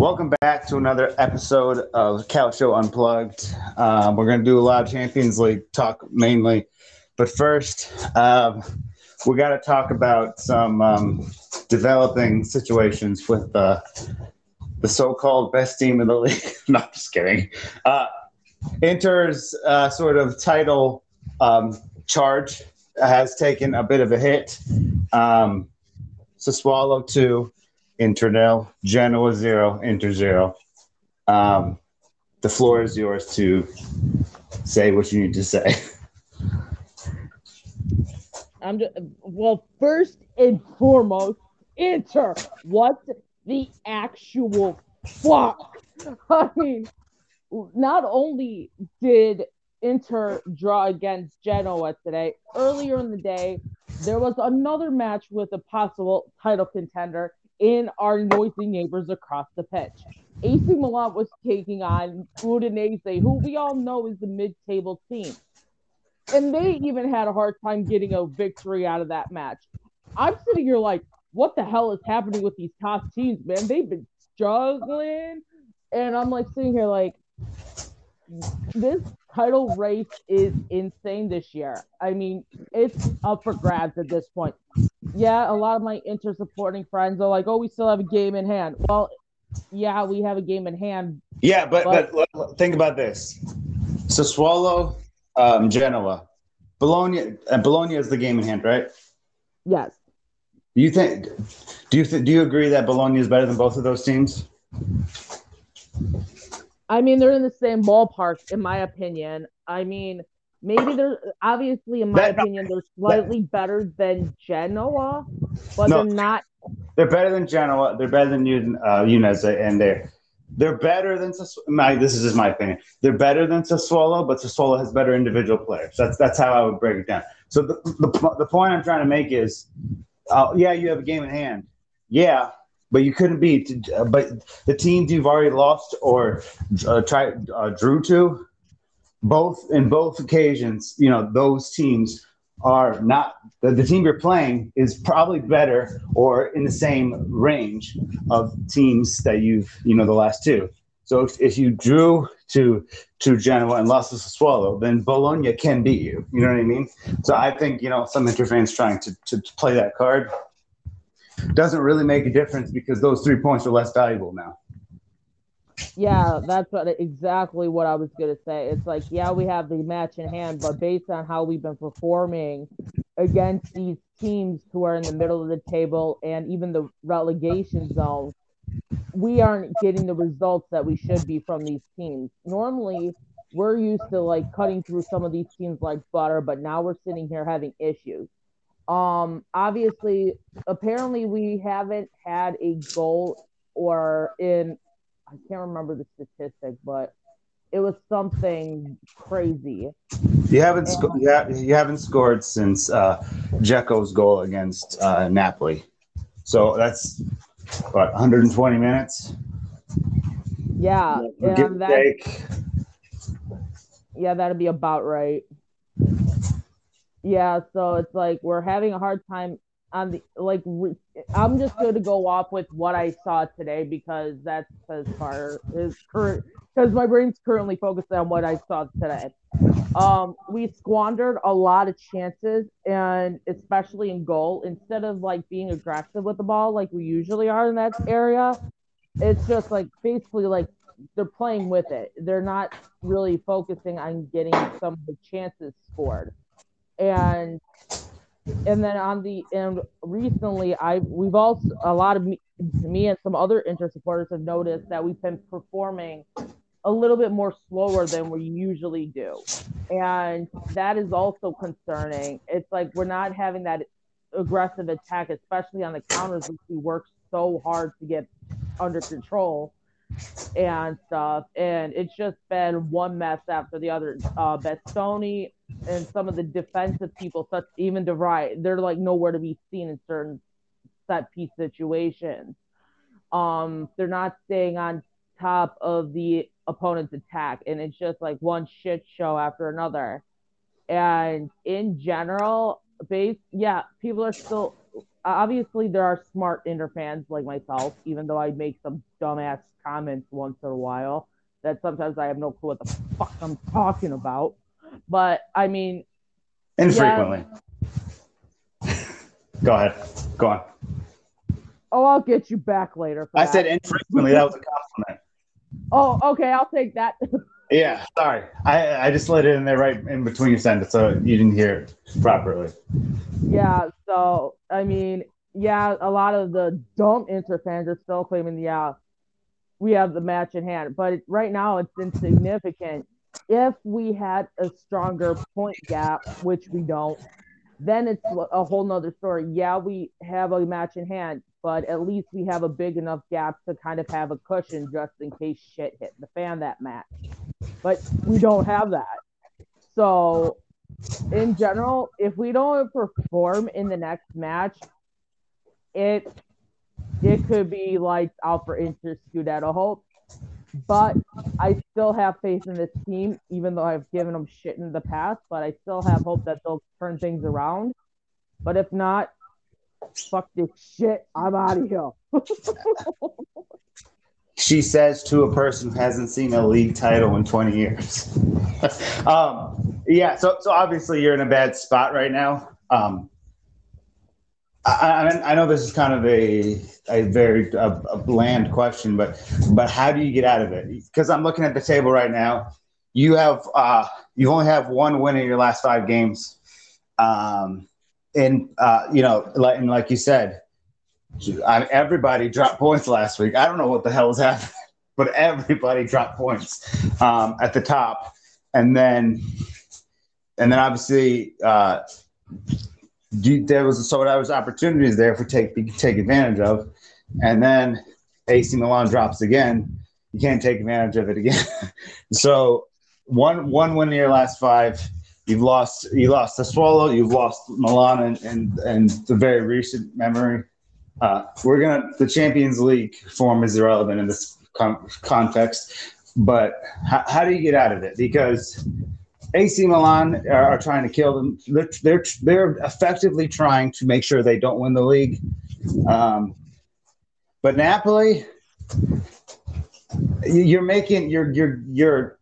Welcome back to another episode of Couch Show Unplugged. Um, we're going to do a lot of Champions League talk mainly, but first, um, we got to talk about some um, developing situations with uh, the so-called best team in the league. no, just kidding. Uh, Inter's uh, sort of title um, charge has taken a bit of a hit. Um, Sassuolo two, Inter nil, Genoa zero, Inter zero. Um, the floor is yours to say what you need to say. I'm just, well, first and foremost, Inter. What the actual fuck? I mean, not only did Inter draw against Genoa today, earlier in the day, there was another match with a possible title contender in our noisy neighbors across the pitch. AC Milan was taking on Udinese, who we all know is the mid-table team. And they even had a hard time getting a victory out of that match. I'm sitting here like, what the hell is happening with these top teams, man? They've been struggling. And I'm like sitting here like, this title race is insane this year. I mean, it's up for grabs at this point. Yeah, a lot of my Inter supporting friends are like, "Oh, we still have a game in hand." Well, yeah, we have a game in hand. Yeah, but but, but think about this: Sassuolo, um, Genoa, Bologna, and Bologna is the game in hand, right? Yes. Do you think? Do you th- do you agree that Bologna is better than both of those teams? I mean, they're in the same ballpark, in my opinion. I mean, maybe they're obviously, in my that, opinion, they're slightly that, better than Genoa, but no, they're not. They're better than Genoa. They're better than uh, Udinese, and they're they're better than my. This is just my opinion. They're better than Sassuolo, but Sassuolo has better individual players. That's that's how I would break it down. So the the, the point I'm trying to make is, uh, yeah, you have a game in hand. Yeah, but you couldn't beat. But the teams you've already lost or uh, tried uh, drew to, both in both occasions, you know those teams are not the, the team you're playing is probably better or in the same range of teams that you've you know the last two. So if, if you drew to to Genoa and lost to Sassuolo, then Bologna can beat you. You know what I mean? So I think you know some Inter fans trying to, to play that card doesn't really make a difference because those three points are less valuable now. Yeah, that's what exactly what I was gonna say. It's like, yeah, we have the match in hand, but based on how we've been performing against these teams who are in the middle of the table and even the relegation zone, we aren't getting the results that we should be from these teams. Normally, we're used to like cutting through some of these teams like butter, but now we're sitting here having issues. Um, obviously, apparently, we haven't had a goal or in I can't remember the statistic, but it was something crazy. You haven't sco- you, ha- you haven't scored since uh, goal against uh, Napoli, so that's what 120 minutes. Yeah, Give that, yeah, that'd be about right. Yeah, so it's like we're having a hard time on the like. Re- I'm just going to go off with what I saw today because that's as far as current because my brain's currently focused on what I saw today. Um, we squandered a lot of chances, and especially in goal, instead of like being aggressive with the ball like we usually are in that area, it's just like basically like they're playing with it. They're not really focusing on getting some of the chances scored and and then on the and recently I we've also a lot of me, me and some other Inter supporters have noticed that we've been performing a little bit more slower than we usually do. And that is also concerning. It's like we're not having that aggressive attack, especially on the counters, which we work so hard to get under control and stuff. And it's just been one mess after the other. Uh, Bastoni and some of the defensive people, such even De Vrij, they're like nowhere to be seen in certain set piece situations. Um, they're not staying on top of the opponent's attack, and it's just like one shit show after another. And in general, base, yeah, people are still obviously there are smart Inter fans like myself, even though I make some dumbass comments once in a while that sometimes I have no clue what the fuck I'm talking about. But I mean, infrequently. Yeah. Go ahead. Go on. Oh, I'll get you back later. I that. said infrequently. that was a compliment. Oh, okay. I'll take that. yeah. Sorry. I, I just slid it in there right in between your sentence, so you didn't hear it properly. Yeah. So, I mean, yeah, a lot of the dumb Inter fans are still claiming, yeah, we have the match in hand. But right now, it's insignificant. If we had a stronger point gap, which we don't, then it's a whole nother story. Yeah, we have a match in hand, but at least we have a big enough gap to kind of have a cushion just in case shit hit the fan that match. But we don't have that. So, in general, if we don't perform in the next match, it it could be like out for Inter Scudetto hope. But I still have faith in this team, even though I've given them shit in the past. But I still have hope that they'll turn things around. But if not, fuck this shit. I'm out of here. she says to a person who hasn't seen a league title in 20 years. um, yeah, so so obviously you're in a bad spot right now. Um, I, I, know this is kind of a a very a, a bland question, but but how do you get out of it? Because I'm looking at the table right now. You have uh, you only have one win in your last five games. Um, and uh, you know, like, and like you said, I, everybody dropped points last week. I don't know what the hell was happening, but everybody dropped points um, at the top, and then and then obviously uh, there was so there was opportunities there for take take advantage of, and then AC Milan drops again. You can't take advantage of it again. so one one win in your last five You've lost you lost the swallow. you've lost Milan, and and, and the very recent memory. Uh, we're gonna the Champions League form is irrelevant in this com- context, but how, how do you get out of it? Because AC Milan are, are trying to kill them. They're, they're, they're effectively trying to make sure they don't win the league. Um, but Napoli, you're making you're you're you're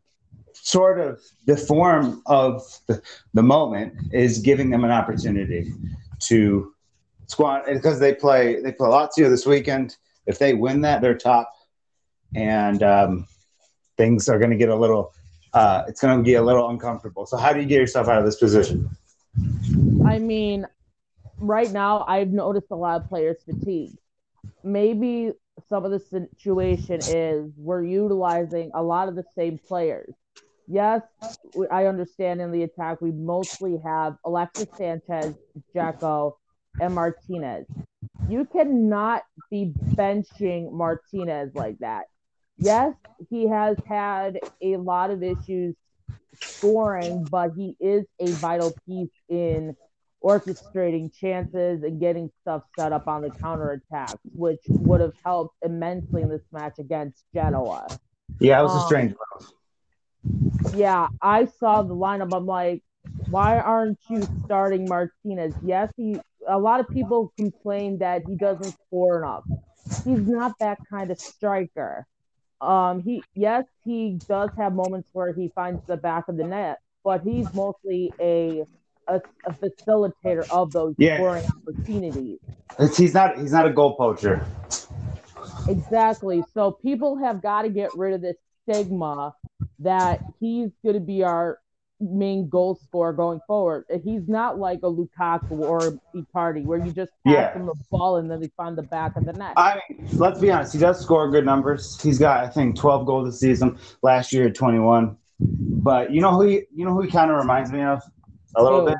sort of the form of the, the moment is giving them an opportunity to squat because they play they play Lazio this weekend. If they win that, they're top, and um, things are going to get a little. Uh, it's going to get a little uncomfortable. So, how do you get yourself out of this position? I mean, right now, I've noticed a lot of players fatigue. Maybe some of the situation is we're utilizing a lot of the same players yes, I understand in the attack we mostly have Alexis Sanchez, Dzeko, and Martinez. You cannot be benching Martinez like that. Yes, he has had a lot of issues scoring, but he is a vital piece in orchestrating chances and getting stuff set up on the counter attack, which would have helped immensely in this match against Genoa. Yeah, it was um, a strange move yeah, I saw the lineup. I'm like, why aren't you starting Martinez? Yes, he. A lot of people complain that he doesn't score enough. He's not that kind of striker. Um, he yes, he does have moments where he finds the back of the net, but he's mostly a a, a facilitator of those yeah. scoring opportunities. It's, he's not he's not a goal poacher. Exactly. So people have got to get rid of this stigma that he's going to be our main goal scorer going forward. He's not like a Lukaku or Icardi where you just pass yeah. him the ball and then they find the back of the net. I mean, let's be honest, he does score good numbers. He's got I think 12 goals this season. Last year 21. But you know who he, you know who he kind of reminds me of a little bit?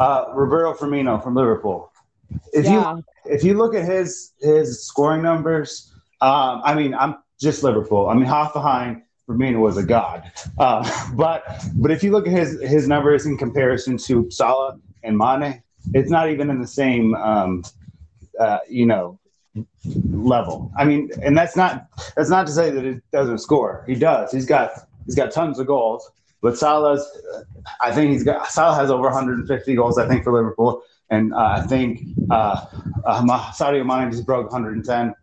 Uh, Roberto Firmino from Liverpool. If yeah. you if you look at his his scoring numbers, um, I mean, I'm just Liverpool. I mean, Hoffenheim Firmino was a god. Uh, but but if you look at his his numbers in comparison to Salah and Mane, it's not even in the same um, uh, you know level. I mean, and that's not that's not to say that he doesn't score. He does. He's got he's got tons of goals. But Salah's, I think he's got Salah has over 150 goals. I think for Liverpool, and uh, I think uh, uh, Sadio Mane just broke 110.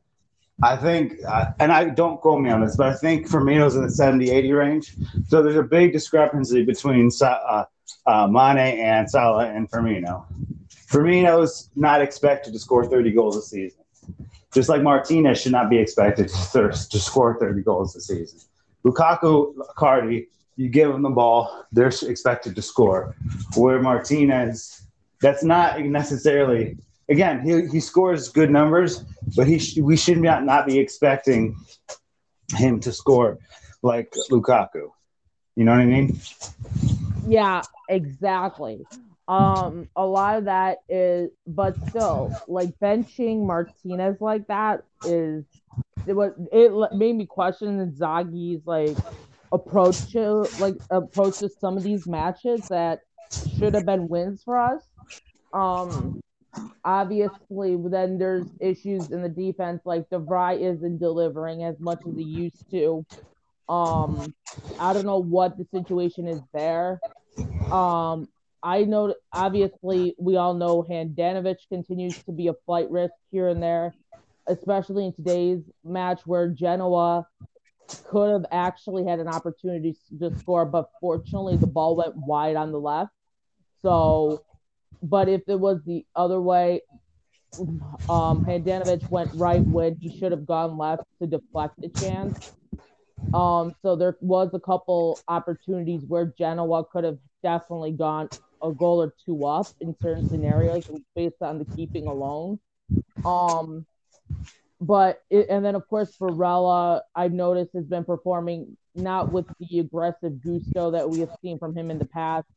I think, uh, and I don't quote me on this, but I think Firmino's in the 70, 80 range. So there's a big discrepancy between uh, uh, Mane and Salah and Firmino. Firmino's not expected to score 30 goals a season, just like Martinez should not be expected to, to score 30 goals a season. Lukaku, Icardi, you give them the ball, they're expected to score. Where Martinez, that's not necessarily again, he, he scores good numbers, but he sh- we should not, not be expecting him to score like Lukaku. You know what I mean? Yeah, exactly. Um, a lot of that is, but still, like benching Martinez like that is it was it made me question Inzaghi's like approach to like approach to some of these matches that should have been wins for us. Um, obviously then there's issues in the defense like de Vrij isn't delivering as much as he used to. Um i don't know what the situation is there. Um i know obviously we all know handanovic continues to be a flight risk here and there especially in today's match where genoa could have actually had an opportunity to score but fortunately the ball went wide on the left. So but if it was the other way, um, went right when he should have gone left to deflect the chance. Um, so there was a couple opportunities where Genoa could have definitely gone a goal or two up in certain scenarios based on the keeping alone. Um, but it, and then of course Barella, I've noticed has been performing not with the aggressive gusto that we have seen from him in the past.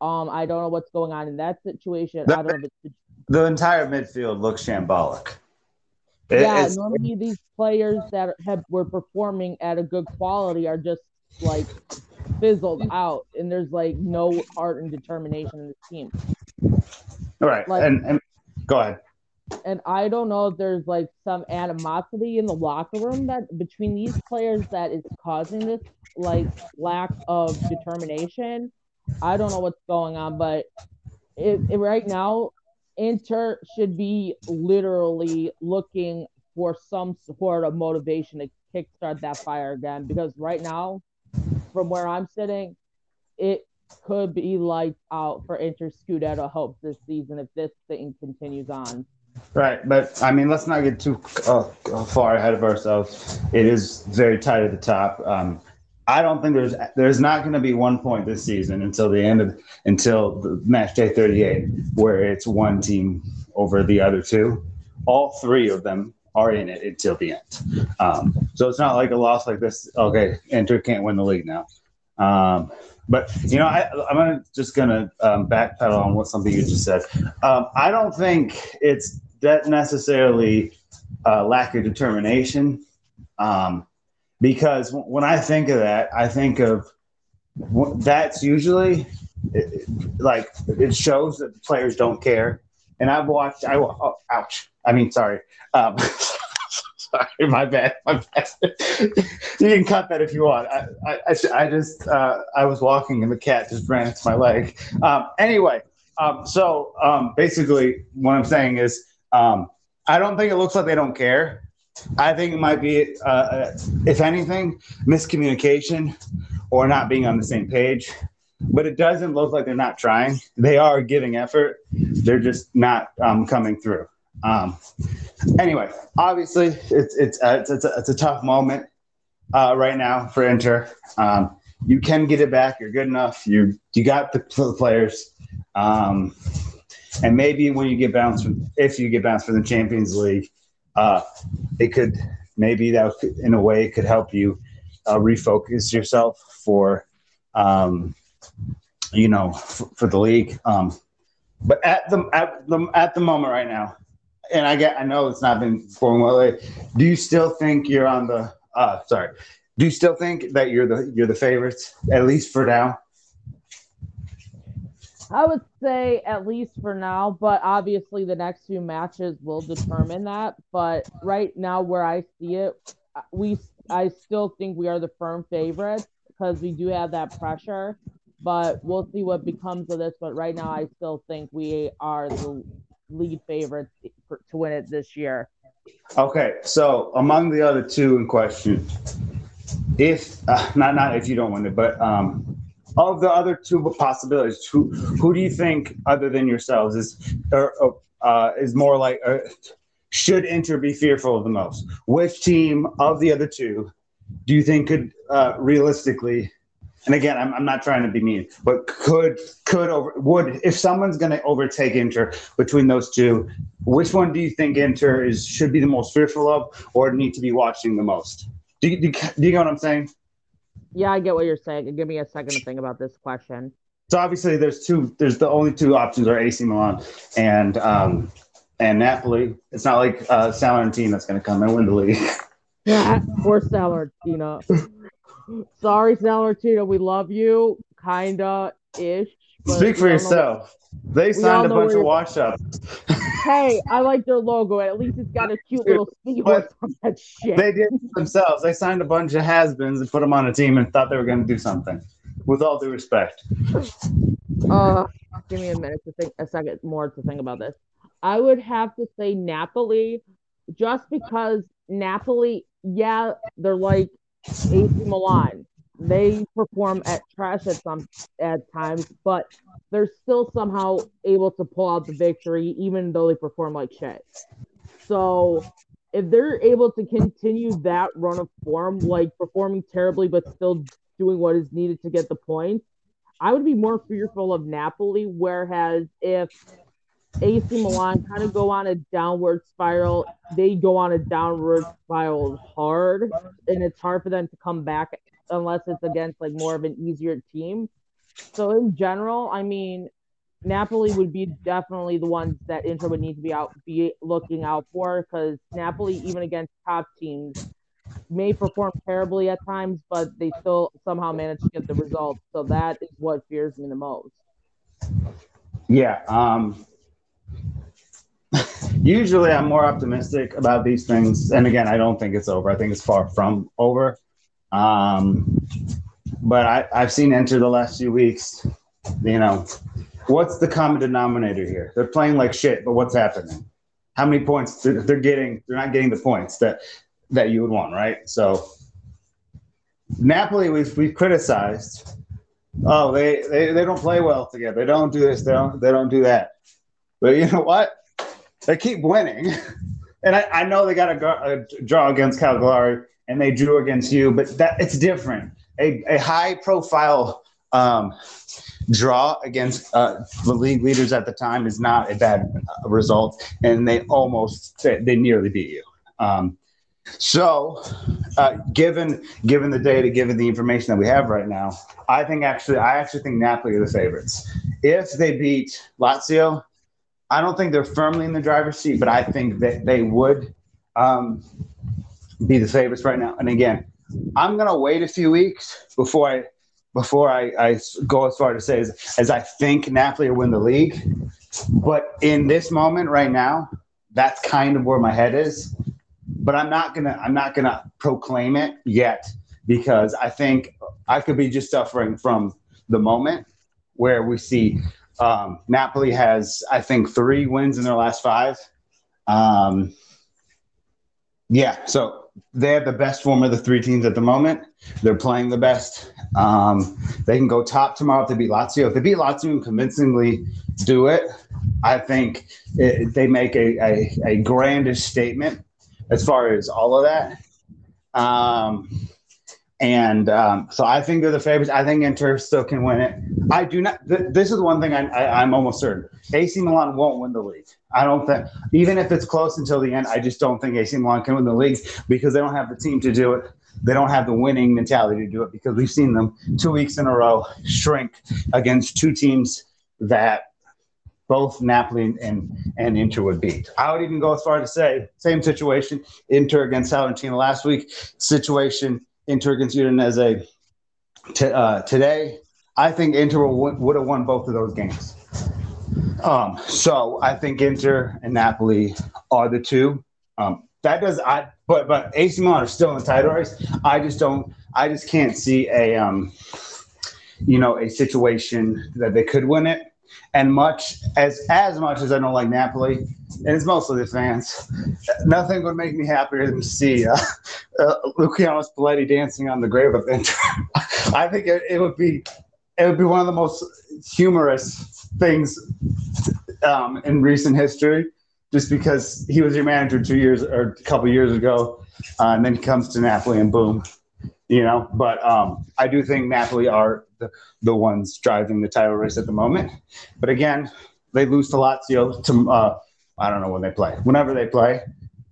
Um, I don't know what's going on in that situation. The, I don't know if it's the entire midfield looks shambolic. It, yeah, normally these players that have were performing at a good quality are just like fizzled out, and there's like no heart and determination in the team. All right, like, and, and go ahead. And I don't know if there's like some animosity in the locker room that between these players that is causing this like lack of determination I don't know what's going on, but it, it, right now, Inter should be literally looking for some sort of motivation to kickstart that fire again. Because right now, from where I'm sitting, it could be lights out for Inter Scudetto hopes this season if this thing continues on. Right, but I mean, let's not get too uh, far ahead of ourselves. It is very tight at the top. Um, I don't think there's there's not going to be one point this season until the end of until the match day 38 where it's one team over the other two. All three of them are in it until the end. Um, so it's not like a loss like this. Okay, Inter can't win the league now. Um, but you know, I, am gonna just gonna um, backpedal on what something you just said. Um, I don't think it's that necessarily uh, lack of determination. Um, because when I think of that, I think of that's usually like it shows that the players don't care. And I've watched. I oh, ouch. I mean, sorry. Um, sorry, my bad. My bad. you can cut that if you want. I, I, I just uh, I was walking and the cat just ran into my leg. Um, anyway, um, so um, basically, what I'm saying is, um, I don't think it looks like they don't care. I think it might be, uh, uh, if anything, miscommunication or not being on the same page. But it doesn't look like they're not trying. They are giving effort. They're just not um, coming through. Um, anyway, obviously, it's it's uh, it's, it's, a, it's a tough moment uh, right now for Inter. Um, you can get it back. You're good enough. You you got the players. Um, and maybe when you get bounced, from, if you get bounced from the Champions League, uh, it could maybe that in a way could help you uh, refocus yourself for um, you know for, for the league. Um, but at the at the at the moment right now, and I get I know it's not been going well. Do you still think you're on the? Uh, sorry. Do you still think that you're the you're the favorites at least for now? I would say at least for now, but obviously the next few matches will determine that. But right now, where I see it, we I still think we are the firm favorites because we do have that pressure. but we'll see what becomes of this. But right now, I still think we are the lead favorites to win it this year. Okay, so among the other two in question, if uh, not not if you don't win it, but um, of the other two possibilities, who who do you think other than yourselves is or uh, is more like uh, should Inter be fearful of the most? Which team of the other two do you think could uh, realistically? And again, I'm, I'm not trying to be mean, but could could over would if someone's going to overtake Inter between those two, which one do you think Inter is should be the most fearful of, or need to be watching the most? Do you, do, do you get what I'm saying? Yeah, I get what you're saying. Give me a second to think about this question. So obviously, there's two. There's the only two options are AC Milan and um, and Napoli. It's not like uh, Salernitana that's going to come and win the league. Yeah, or Salernitana. Sorry, Salernitana. We love you, kinda ish. Speak for yourself. They signed a bunch of wash ups. hey, I like their logo. At least it's got a cute little seahorse on that shit. They did themselves. They signed a bunch of has-beens and put them on a team and thought they were going to do something. With all due respect. Uh, give me a minute to think. A second more to think about this. I would have to say Napoli, just because Napoli, yeah, they're like AC Milan. They perform at trash at some at times, but they're still somehow able to pull out the victory, even though they perform like shit. So if they're able to continue that run of form, like performing terribly but still doing what is needed to get the points, I would be more fearful of Napoli. Whereas if AC Milan kind of go on a downward spiral. They go on a downward spiral hard, and it's hard for them to come back unless it's against like more of an easier team. So in general, I mean, Napoli would be definitely the ones that Inter would need to be out be looking out for because Napoli, even against top teams, may perform terribly at times, but they still somehow manage to get the results. So that is what fears me the most. Yeah, um, usually I'm more optimistic about these things. And again, I don't think it's over. I think it's far from over. Um, but I, I've seen Inter the last few weeks. You know, what's the common denominator here? They're playing like shit, but what's happening? How many points they're, they're getting? They're not getting the points that that you would want, right? So Napoli, we've we've criticized. Oh, they, they they don't play well together. They don't do this. They don't they don't do that. But you know what? They keep winning. And I, I know they got a, a, draw against Cagliari and they drew against you, but that it's different. A, a high profile um, draw against uh, the league leaders at the time is not a bad result, and they almost they nearly beat you. Um, so, uh, given given the data, given the information that we have right now, I think actually I actually think Napoli are the favorites. If they beat Lazio, I don't think they're firmly in the driver's seat, but I think that they would um, be the favorites right now. And again, I'm gonna wait a few weeks before I before I, I go as far to say as, as I think Napoli will win the league. But in this moment right now, that's kind of where my head is. But I'm not gonna I'm not gonna proclaim it yet because I think I could be just suffering from the moment where we see um, Napoli has, I think, three wins in their last five. Um, yeah, so they have the best form of the three teams at the moment. They're playing the best. Um, they can go top tomorrow if they beat Lazio. If they beat Lazio and convincingly do it, I think it, they make a, a, a grandish statement as far as all of that. Um, and um, so I think they're the favorites. I think Inter still can win it. I do not. Th- this is one thing I, I, I'm almost certain. AC Milan won't win the league. I don't think, even if it's close until the end, I just don't think AC Milan can win the league because they don't have the team to do it. They don't have the winning mentality to do it because we've seen them two weeks in a row shrink against two teams that both Napoli and, and Inter would beat. I would even go as far to say same situation, Inter against Salernitana last week, situation Inter against Udinese t- uh, today. I think Inter would have won both of those games. Um, so I think Inter and Napoli are the two. Um, that does I but but AC Milan are still in the title race. I just don't I just can't see a um you know, a situation that they could win it. And much as as much as I don't like Napoli, and it's mostly the fans, nothing would make me happier than to see uh, uh, Luciano Spalletti dancing on the grave of Inter. I think it, it would be it would be one of the most humorous things um, in recent history, just because he was your manager two years or a couple years ago, uh, and then he comes to Napoli and boom, you know. But um, I do think Napoli are the, the ones driving the title race at the moment. But again, they lose to Lazio. To uh, I don't know when they play. Whenever they play,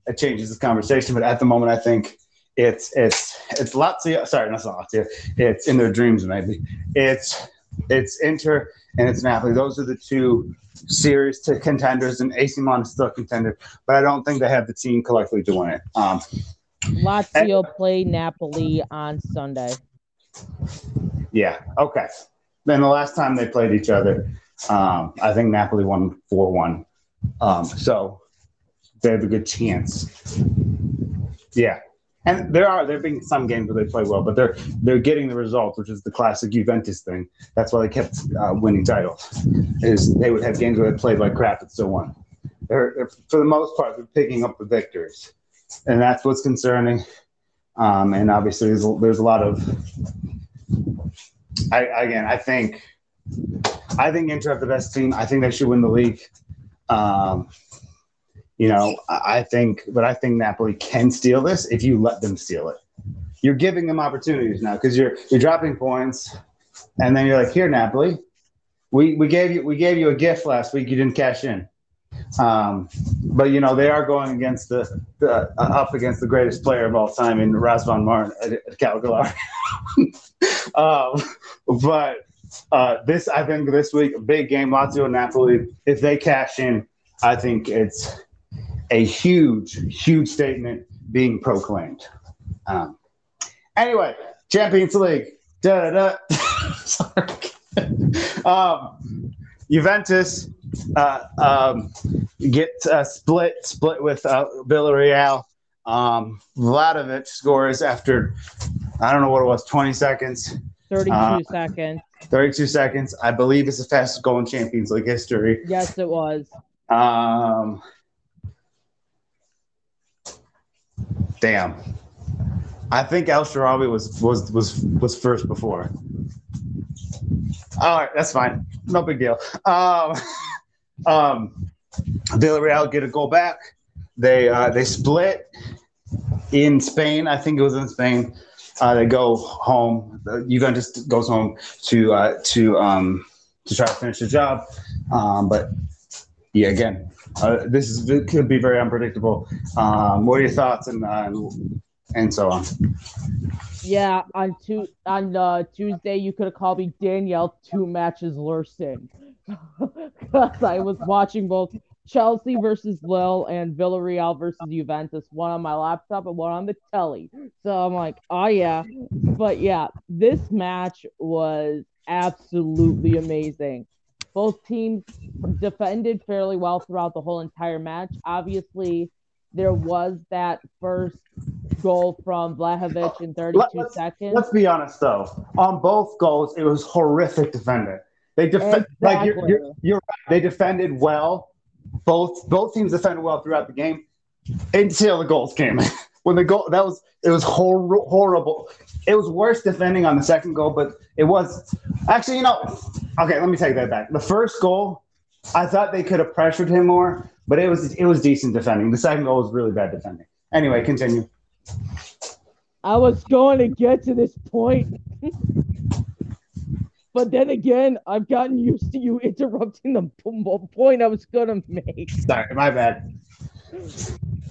it changes the conversation. But at the moment, I think it's it's it's Lazio. Sorry, not Lazio. It's in their dreams maybe. It's it's Inter and it's Napoli. Those are the two series to contenders, and AC Milan is still a contender, but I don't think they have the team collectively to win it. Um, Lazio play Napoli on Sunday. Yeah. Okay. Then the last time they played each other, um, I think Napoli won four one. Um, so they have a good chance. Yeah. And there are there have been some games where they play well, but they're they're getting the results, which is the classic Juventus thing. That's why they kept uh, winning titles. Is they would have games where they played like crap and still won. They're, they're for the most part they're picking up the victories, and that's what's concerning. Um, and obviously there's a, there's a lot of I again, I think, I think Inter have the best team. I think they should win the league. Um, you know, I think, but I think Napoli can steal this if you let them steal it. You're giving them opportunities now because you're you're dropping points, and then you're like, here, Napoli, we we gave you we gave you a gift last week. You didn't cash in. Um, but you know they are going against the, the uh, up against the greatest player of all time in Razvan Marin at, at Cagliari. um, but uh, this, I think, this week, big game, Lazio Napoli. If they cash in, I think it's a huge, huge statement being proclaimed. Um, anyway, Champions League. Da da da. um, Juventus uh, um, get uh, split split with uh, Villarreal. Um, Vlahovic scores after I don't know what it was, 20 seconds. 32 uh, seconds. 32 seconds. I believe it's the fastest goal in Champions League history. Yes, it was. Um, damn. I think El Shaarawy was was was was first before. All right, that's fine. No big deal. Um, um, Villarreal get a goal back. They uh, they split in Spain. I think it was in Spain. Uh, they go home. Juventus goes home to uh, to um, to try to finish the job. Um, but yeah, again, uh, this is could be very unpredictable. Um, what are your thoughts and uh, and so on? Yeah, on on uh, Tuesday, you could have called me Danielle two matches Lurston because I was watching both Chelsea versus Lille and Villarreal versus Juventus, one on my laptop and one on the telly. So I'm like, oh yeah. But yeah, this match was absolutely amazing. Both teams defended fairly well throughout the whole entire match. Obviously, there was that first goal from Vlahovic in 32 let's, seconds. Let's be honest though. On both goals, it was horrific defending. They defend exactly. like you're, you're, you're right. They defended well both both teams defended well throughout the game until the goals came. when the goal that was it was hor- horrible. It was worse defending on the second goal, but it was actually you know okay. Let me take that back. The first goal, I thought they could have pressured him more, but it was it was decent defending. The second goal was really bad defending. Anyway, continue. I was going to get to this point. But then again, I've gotten used to you interrupting the point I was gonna make. Sorry, my bad.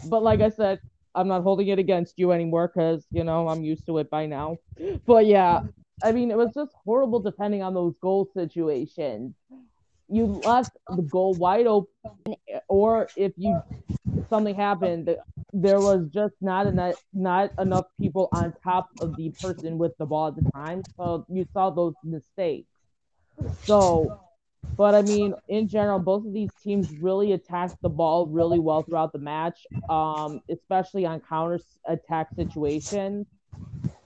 But like I said, I'm not holding it against you anymore because you know I'm used to it by now. But yeah, I mean it was just horrible depending on those goal situations. You left the goal wide open, or if you something happened, there was just not enough not enough people on top of the person with the ball at the time. So you saw those mistakes. So but I mean, in general, both of these teams really attacked the ball really well throughout the match, um, especially on counter attack situations.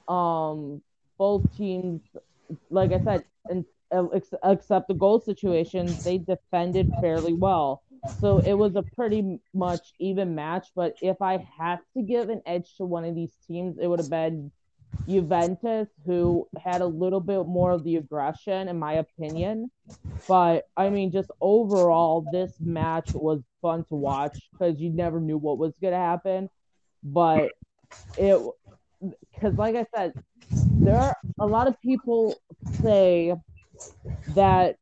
Um, both teams, like I said, and except the goal situation, they defended fairly well. So it was a pretty much even match. But if I had to give an edge to one of these teams, it would have been Juventus, who had a little bit more of the aggression, in my opinion. But I mean, just overall, this match was fun to watch because you never knew what was going to happen. But it, because like I said, there are a lot of people say that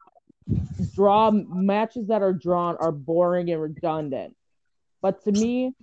draw matches that are drawn are boring and redundant. But to me,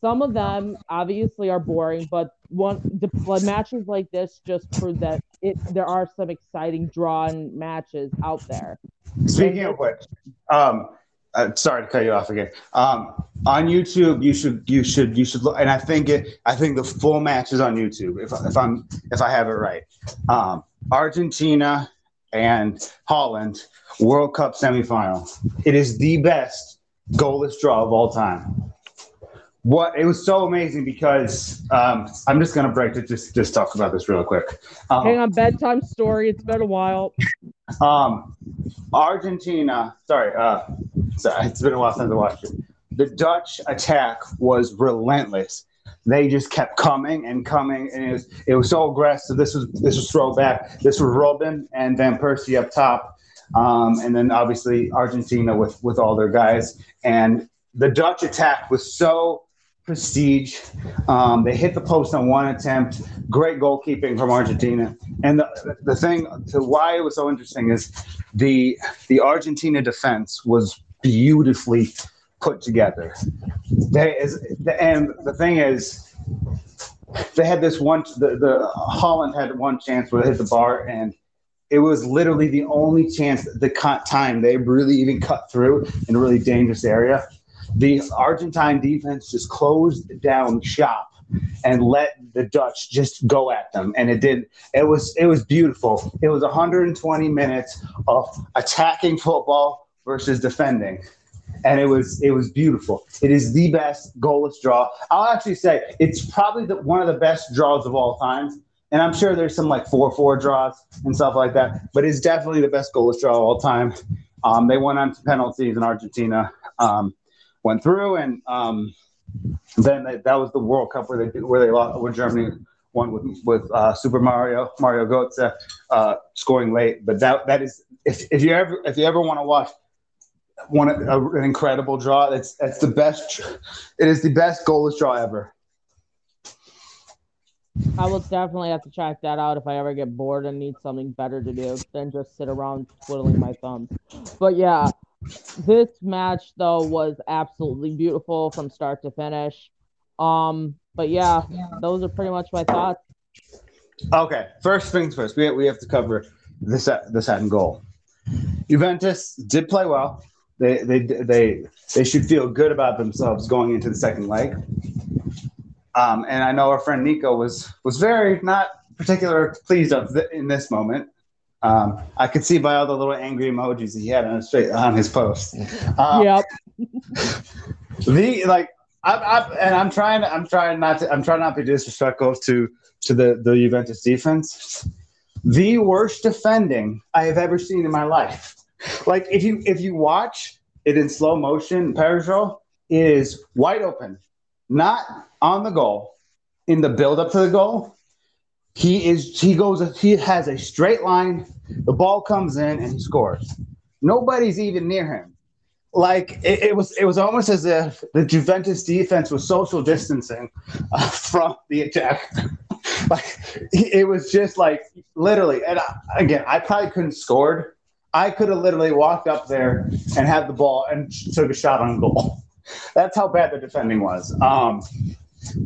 some of them obviously are boring, but one the, matches like this just prove that it there are some exciting drawn matches out there. Speaking of which, um, uh, sorry to cut you off again. Um, on YouTube, you should you should you should look, and I think it. I think the full match is on YouTube. If, if I'm if I have it right, um, Argentina and Holland World Cup semifinal. It is the best goalless draw of all time. What it was so amazing because um, I'm just gonna break to just just talk about this real quick. Um, Hang on, bedtime story. It's been a while. Um, Argentina. Sorry, uh, sorry, it's been a while since I watched it. The Dutch attack was relentless they just kept coming and coming, and it was it was so aggressive. This was this was throwback. This was Robin and Van Persie up top, um, and then obviously Argentina with with all their guys. And the Dutch attack was so prestige. Um, they hit the post on one attempt. Great goalkeeping from Argentina. And the, the thing to why it was so interesting is the the Argentina defense was beautifully put together. They is and the thing is, they had this one. The, the Holland had one chance where they hit the bar, and it was literally the only chance the time they really even cut through in a really dangerous area. The Argentine defense just closed down shop and let the Dutch just go at them. And it did. It was it was beautiful. It was 120 minutes of attacking football versus defending and it was it was beautiful. It is the best goalless draw. I'll actually say it's probably the, one of the best draws of all time. And I'm sure there's some like four four draws and stuff like that, but it's definitely the best goalless draw of all time. Um, they went on to penalties, in Argentina um, went through, and um, then they, that was the World Cup where they where they lost where Germany won with with uh, Super Mario Mario Götze uh, scoring late. But that that is if, if you ever if you ever want to watch one an incredible draw. It's it's the best. It is the best goalless draw ever. I will definitely have to check that out if I ever get bored and need something better to do than just sit around twiddling my thumbs. But yeah, this match though was absolutely beautiful from start to finish. Um, but yeah, those are pretty much my thoughts. Okay, first things first. We we have to cover this the second goal. Juventus did play well. They they they they should feel good about themselves going into the second leg. Um, and I know our friend Nico was was very not particular pleased of the, in this moment. Um, I could see by all the little angry emojis he had on his on his post. Um, yep. the like I, I, and I'm trying I'm trying not to I'm trying not to be disrespectful to to the the Juventus defense. The worst defending I have ever seen in my life like if you if you watch it in slow motion, Parejo is wide open, not on the goal. In the build up to the goal, he is he goes he has a straight line. The ball comes in and he scores. Nobody's even near him. Like it, it was it was almost as if the Juventus defense was social distancing uh, from the attack. like it was just like literally. And I, again, I probably couldn't scored I could have literally walked up there and had the ball and took a shot on goal. That's how bad the defending was. Um,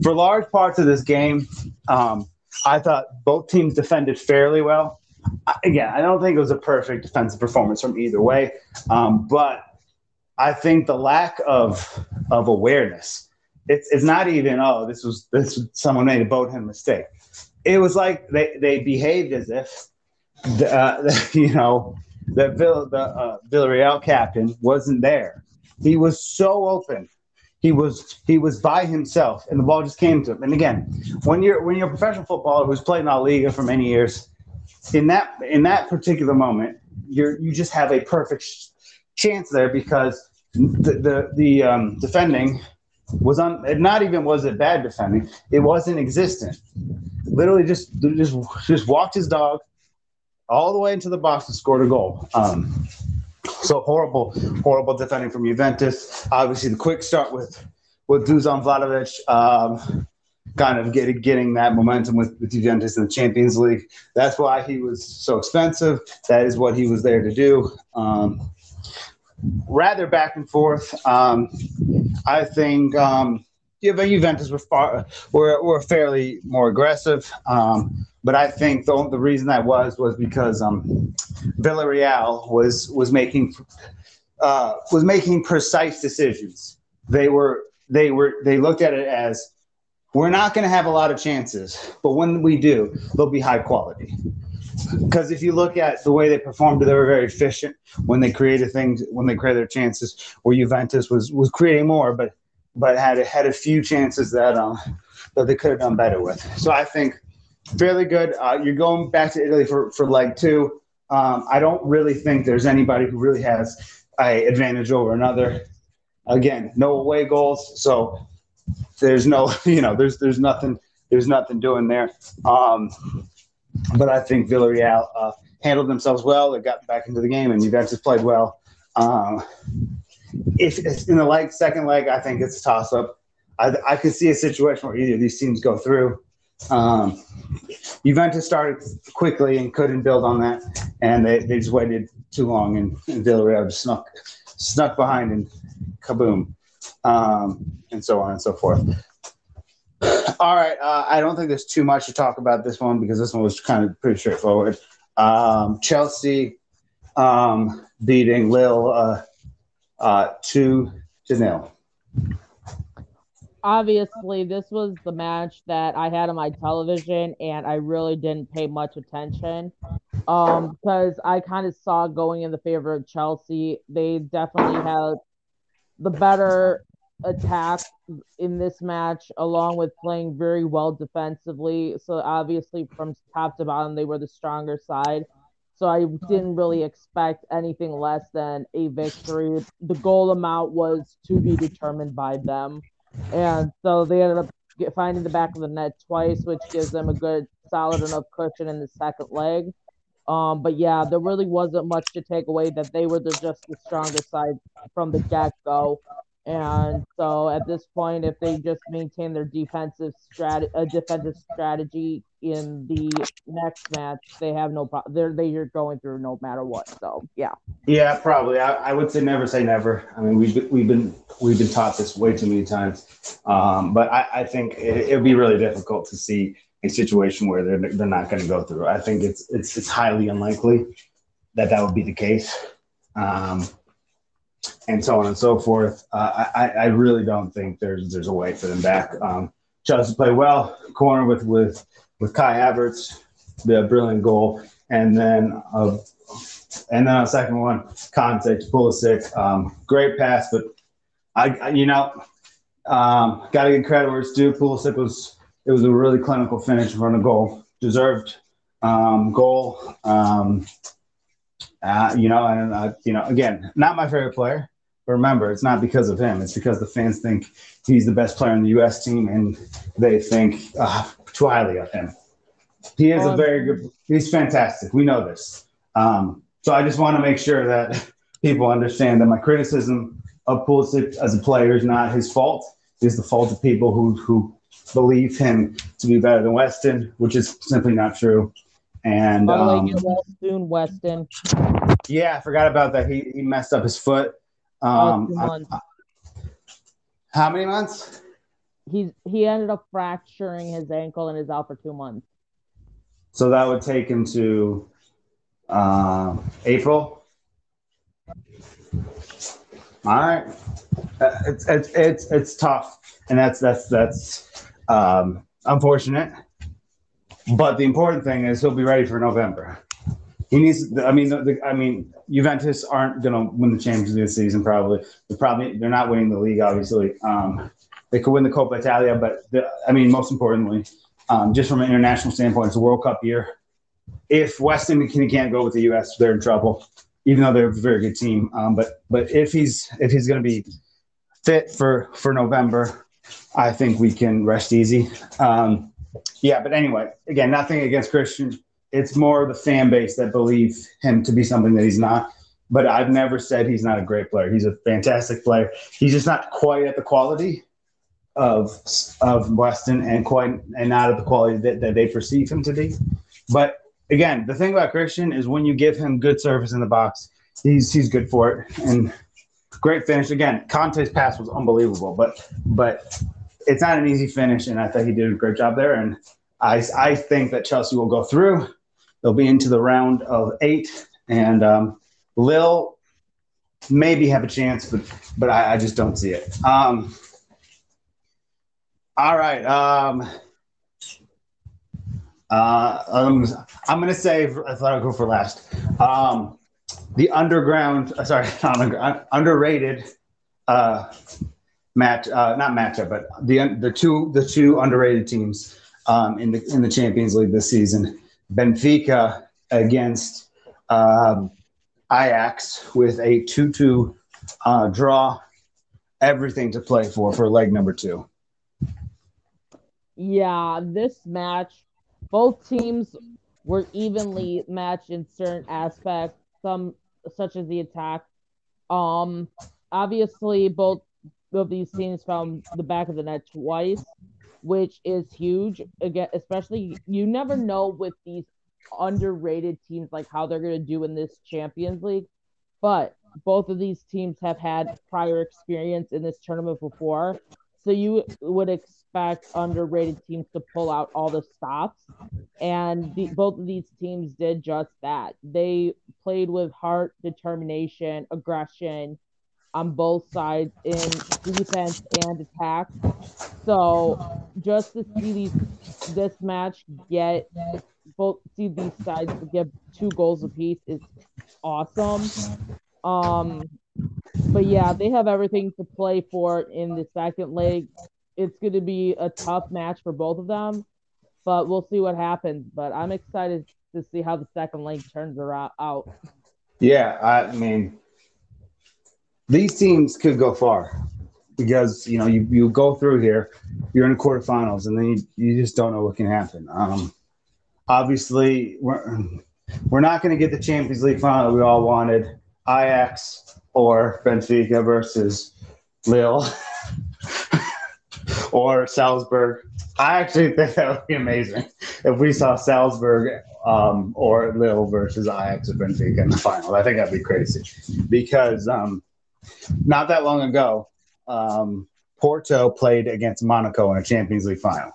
for large parts of this game, um, I thought both teams defended fairly well. Again, I don't think it was a perfect defensive performance from either way, um, but I think the lack of of awareness. It's, it's not even oh this was this was, someone made a Boateng mistake. It was like they, they behaved as if the, uh, you know that Vill, the uh, Villarreal captain wasn't there. He was so open. He was he was by himself, and the ball just came to him. And again, when you're when you're a professional footballer who's played in La Liga for many years, in that in that particular moment, you're you just have a perfect chance there because the the, the um, defending was on. Not even was it bad defending; it wasn't existent. Literally, just just just walked his dog all the way into the box and scored a goal. Um, so horrible, horrible defending from Juventus. Obviously, the quick start with with Dusan Vlahovic, um, kind of getting getting that momentum with, with Juventus in the Champions League. That's why he was so expensive. That is what he was there to do. Um, rather back and forth. Um, I think um, Juventus were far were, were fairly more aggressive. Um, but I think the, the reason that was was because um, Villarreal was was making uh, was making precise decisions. They were they were they looked at it as we're not going to have a lot of chances, but when we do, they'll be high quality. Because if you look at the way they performed, they were very efficient when they created things, when they created their chances. Where Juventus was was creating more, but but had had a few chances that um that they could have done better with. So I think fairly good. Uh, you're going back to Italy for, for leg two. Um, I don't really think there's anybody who really has a advantage over another. Again, no away goals, so there's no, you know, there's there's nothing there's nothing doing there. Um, but I think Villarreal uh, handled themselves well. They got back into the game, and Juventus played well. Um, if it's in the leg, second leg, I think it's a toss up. I, I could see a situation where either of these teams go through. Um, Juventus started quickly and couldn't build on that, and they, they just waited too long, and, and Villarreal snuck snuck behind and kaboom, um, and so on and so forth. All right, uh, I don't think there's too much to talk about this one because this one was kind of pretty straightforward. Um, Chelsea um, beating Lille uh, uh, to Janelle. obviously this was the match that I had on my television and I really didn't pay much attention. Um, because I kind of saw going in the favor of Chelsea. They definitely had the better attack in this match, along with playing very well defensively. So obviously from top to bottom they were the stronger side. So I didn't really expect anything less than a victory. The goal amount was to be determined by them and so they ended up get, finding the back of the net twice, which gives them a good, solid enough cushion in the second leg. Um, but yeah, there really wasn't much to take away that they were the, just the strongest side from the get go. And so at this point, if they just maintain their defensive strat uh, defensive strategy in the next match, they have no problem. They're they're going through no matter what. So yeah. Yeah, probably. I, I would say never say never. I mean, we've we've been we've been taught this way too many times. Um, but I, I think it, it would be really difficult to see a situation where they're they're not going to go through. I think it's it's it's highly unlikely that that would be the case. Um, and so on and so forth. Uh, I, I really don't think there's there's a way for them back. Um, Chelsea played well, corner with with with Kai Havertz, the brilliant goal, and then uh, and then a second one, contact Pulisic, um, great pass, but I, I you know um, got to get credit where it's due. Pulisic was it was a really clinical finish in front of goal, deserved um, goal. Um, uh, you know, and uh, you know, again, not my favorite player. But remember, it's not because of him. It's because the fans think he's the best player in the U.S. team, and they think uh, too highly of him. He is um, a very good. He's fantastic. We know this. Um, so I just want to make sure that people understand that my criticism of Pulisic as a player is not his fault. It's the fault of people who who believe him to be better than Weston, which is simply not true. And um, Weston, Weston. Yeah, I forgot about that. He he messed up his foot. Um, how many months? He's he ended up fracturing his ankle and is out for two months. So that would take him to uh, April. All right, uh, it's it's it's it's tough, and that's that's that's um, unfortunate. But the important thing is he'll be ready for November. He needs. I mean, the, I mean, Juventus aren't going to win the Champions League this season. Probably, they're probably they're not winning the league. Obviously, um, they could win the Coppa Italia, but the, I mean, most importantly, um, just from an international standpoint, it's a World Cup year. if Weston can't go with the U.S., they're in trouble. Even though they're a very good team, um, but but if he's if he's going to be fit for for November, I think we can rest easy. Um, yeah, but anyway, again, nothing against Christian. It's more the fan base that believe him to be something that he's not. But I've never said he's not a great player. He's a fantastic player. He's just not quite at the quality of of Weston and quite and not at the quality that, that they perceive him to be. But again, the thing about Christian is when you give him good service in the box, he's he's good for it. And great finish. Again, Kanté's pass was unbelievable, but but it's not an easy finish, and I thought he did a great job there. And I I think that Chelsea will go through. They'll be into the round of eight, and um, Lille maybe have a chance, but but I, I just don't see it. Um, all right. Um, uh, um, I'm going to say, I thought I'd go for last. Um, the underground, uh, sorry, underrated uh, match, uh, not matchup, but the the two the two underrated teams um, in the in the Champions League this season. Benfica against um, Ajax with a two-two uh, draw. Everything to play for for leg number two. Yeah, this match, both teams were evenly matched in certain aspects, some such as the attack. Um, obviously, both of these teams found the back of the net twice, which is huge. Again, especially you never know with these underrated teams like how they're going to do in this Champions League, but both of these teams have had prior experience in this tournament before, so you would expect underrated teams to pull out all the stops. And the, both of these teams did just that. They played with heart, determination, aggression on both sides in defense and attack. So just to see these this match get both see these sides get two goals apiece is awesome. Um, but yeah, they have everything to play for in the second leg. It's going to be a tough match for both of them, but we'll see what happens. But I'm excited to see how the second leg turns around out. Yeah, I mean, these teams could go far because you know you, you go through here, you're in the quarterfinals, and then you, you just don't know what can happen. Um, obviously, we're we're not going to get the Champions League final we all wanted. Ajax or Benfica versus Lille or Salzburg. I actually think that would be amazing if we saw Salzburg um, or Lille versus Ajax or Benfica in the final. I think that'd be crazy because um, not that long ago, um, Porto played against Monaco in a Champions League final,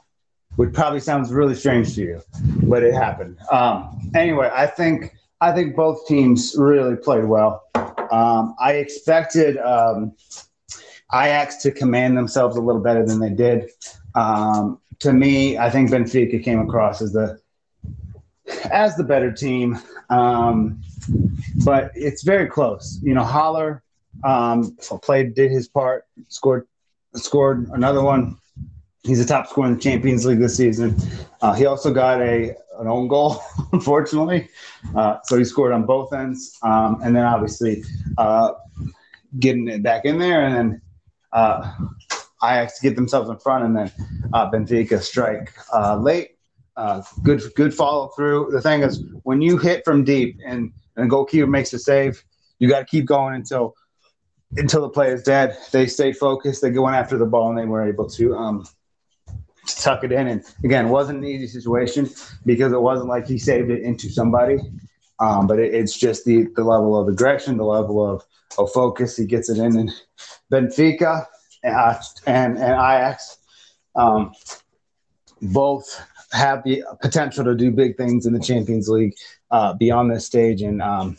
which probably sounds really strange to you, but it happened. Um, anyway, I think I think both teams really played well. Um, I expected um, Ajax to command themselves a little better than they did. Um, to me, I think Benfica came across as the as the better team, um, but it's very close. You know, Haller um, so played, did his part, scored, scored another one. He's a top scorer in the Champions League this season. Uh, he also got a an own goal, unfortunately. Uh, so he scored on both ends, um, and then obviously uh, getting it back in there, and then uh, Ajax get themselves in front, and then uh, Benfica strike uh, late. Uh, good good follow through. The thing is, when you hit from deep and and goalkeeper makes a save, you got to keep going until until the play is dead. They stay focused. They go in after the ball, and they were able to um, tuck it in. And again, wasn't an easy situation because it wasn't like he saved it into somebody. Um, but it, it's just the, the level of aggression, the level of, of focus. He gets it in. And Benfica uh, and, and Ajax um, both have the potential to do big things in the Champions League uh, beyond this stage. And um,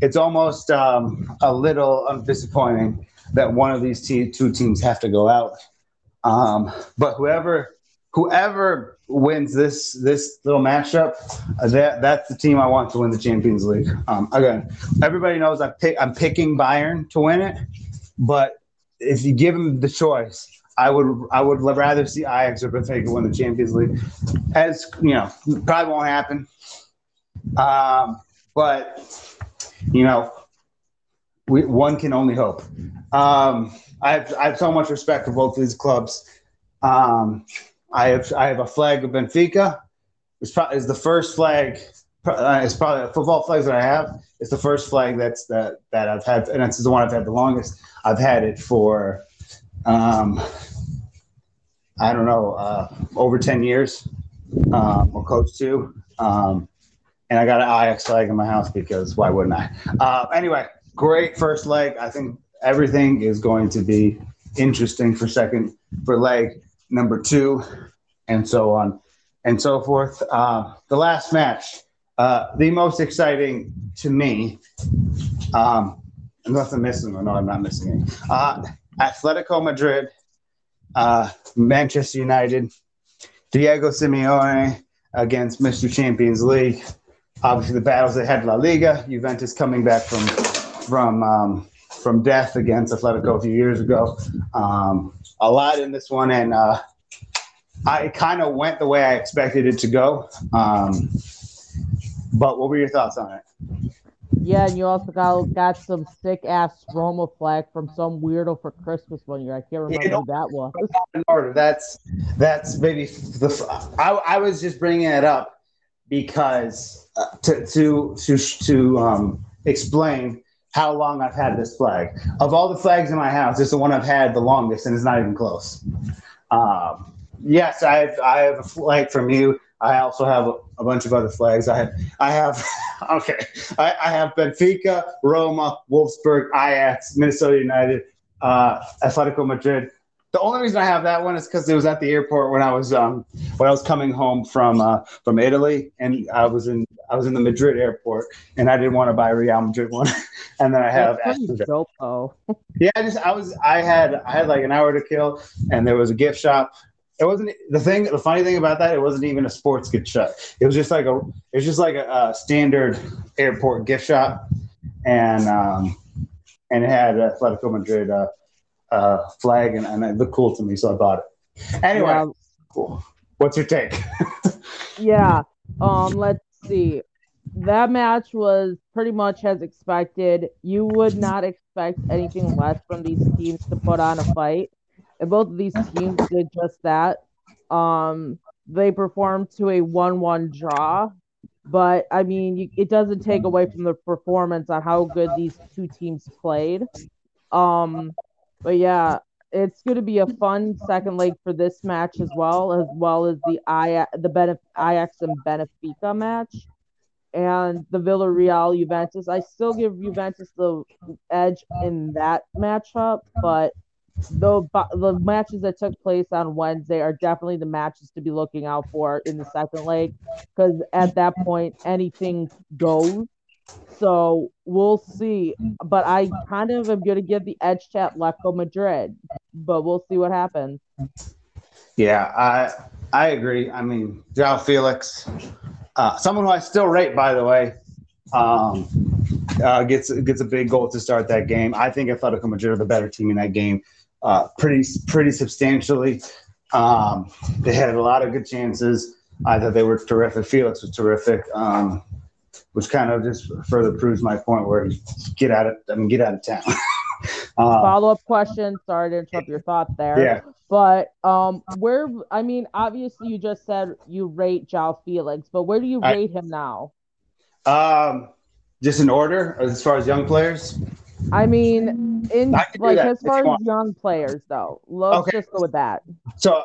it's almost um, a little disappointing that one of these two teams have to go out um, but whoever whoever wins this this little matchup, uh, that that's the team I want to win the Champions League. Um, again, everybody knows I pick I'm picking Bayern to win it, but if you give them the choice, I would I would rather see Ajax or Benfica win the Champions League. As you know, probably won't happen. Um, but you know, we, one can only hope. Um, I have I have so much respect for both these clubs. Um, I have I have a flag of Benfica. It's probably is the first flag. Uh, it's probably football flag that I have. It's the first flag that's that that I've had, and it's the one I've had the longest. I've had it for, um, I don't know, uh, over ten years. Um, or close to. Um, and I got an Ajax flag in my house because why wouldn't I? Uh, anyway, great first leg. I think everything is going to be interesting for second for leg number two, and so on and so forth. Uh, the last match, uh, the most exciting to me, um, I'm missing. No, I'm not missing any. Uh, Atletico Madrid, uh, Manchester United, Diego Simeone against Mr. Champions League. Obviously, the battles they had La Liga, Juventus coming back from from um, from death against Atletico a few years ago. Um, a lot in this one, and uh, I kind of went the way I expected it to go. Um, but what were your thoughts on it? Yeah, and you also got got some sick ass Roma flag from some weirdo for Christmas one year. I can't remember who that was. That's that's maybe the. I, I was just bringing it up because uh, to to to to um, explain how long I've had this flag. Of all the flags in my house, it's the one I've had the longest, and it's not even close. Um, yes, I have, I have a flag from you. I also have a, bunch of other flags. I have, I have, okay, I, I have Benfica, Roma, Wolfsburg, Ajax, Minnesota United, uh, Atletico Madrid, the only reason I have that one is because it was at the airport when I was um, when I was coming home from uh, from Italy, and I was in I was in the Madrid airport, and I didn't want to buy a Real Madrid one, and then I have dope, yeah, I just I was I had I had like an hour to kill, and there was a gift shop. It wasn't the thing. The funny thing about that, it wasn't even a sports gift shop. It was just like a it was just like a, a standard airport gift shop, and um, and it had Atletico Madrid. Uh, uh, flag, and, and it looked cool to me, so I bought it. Anyway, yeah. cool. What's your take? yeah. Um. Let's see. That match was pretty much as expected. You would not expect anything less from these teams to put on a fight, and both of these teams did just that. Um, they performed to a one-one draw, but I mean, you, it doesn't take away from the performance on how good these two teams played. Um, but yeah, it's going to be a fun second leg for this match as well, as well as the I the Benef- Ajax and Benfica match, and the Villarreal Juventus. I still give Juventus the edge in that matchup, but the the matches that took place on Wednesday are definitely the matches to be looking out for in the second leg, because at that point anything goes. So we'll see. But I kind of am going to give the edge to Atletico Madrid, but we'll see what happens. Yeah, I I agree. I mean, João Felix, uh, someone who I still rate, by the way, um, uh, gets gets a big goal to start that game. I think Atletico Madrid are the better team in that game, uh, pretty pretty substantially. Um, they had a lot of good chances. I thought they were terrific. Felix was terrific. Um, which kind of just further proves my point where get out of I mean get out of town. um, Follow up question. Sorry to interrupt your thought there. Yeah. But um, where I mean, obviously you just said you rate João Felix, but where do you rate I, him now? Um, just in order as far as young players. I mean, in like as far as young players though, let's okay. just go with that. So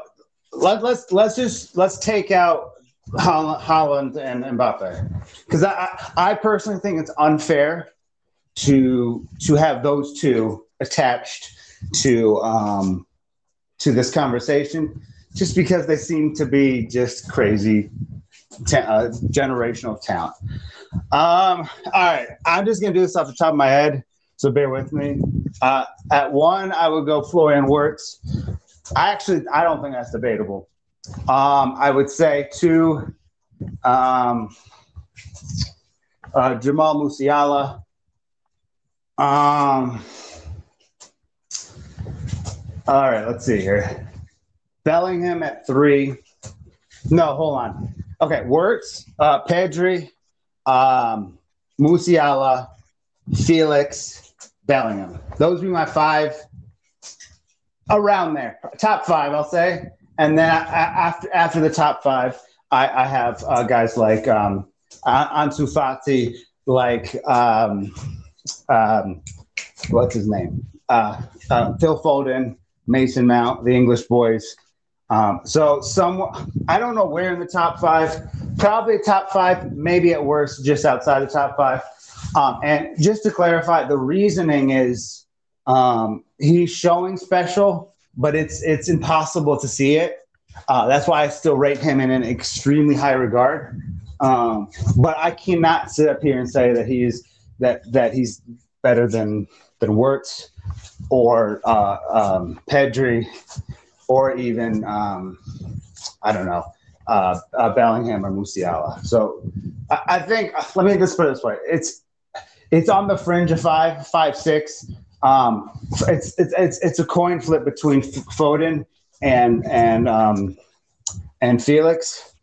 let, let's let's just let's take out Haaland and Mbappe, because I, I personally think it's unfair to to have those two attached to um, to this conversation, just because they seem to be just crazy ta- uh, generational talent. Um, all right, I'm just gonna do this off the top of my head, so bear with me. Uh, at one, I would go Florian Wirtz. I actually I don't think that's debatable. Um, I would say two, um, uh, Jamal Musiala. Um, all right, let's see here. Bellingham at three. No, hold on. Okay, Wirtz, uh, Pedri, um, Musiala, Felix, Bellingham. Those would be my five around there, top five, I'll say. And then after after the top five, I, I have uh, guys like um, Ansu Fati, like um, um, what's his name, uh, uh, Phil Foden, Mason Mount, the English boys. Um, so some, I don't know where in the top five, probably top five, maybe at worst just outside the top five. Um, and just to clarify, the reasoning is um, he's showing special, but it's it's impossible to see it. Uh, that's why I still rate him in an extremely high regard. Um, but I cannot sit up here and say that he's that that he's better than than Wirtz or uh, um, Pedri or even um, I don't know uh, uh, Bellingham or Musiala. So I, I, think let me just put it this way: it's it's on the fringe of five, five, six. Um, it's, it's it's it's a coin flip between Foden and and um, and Felix.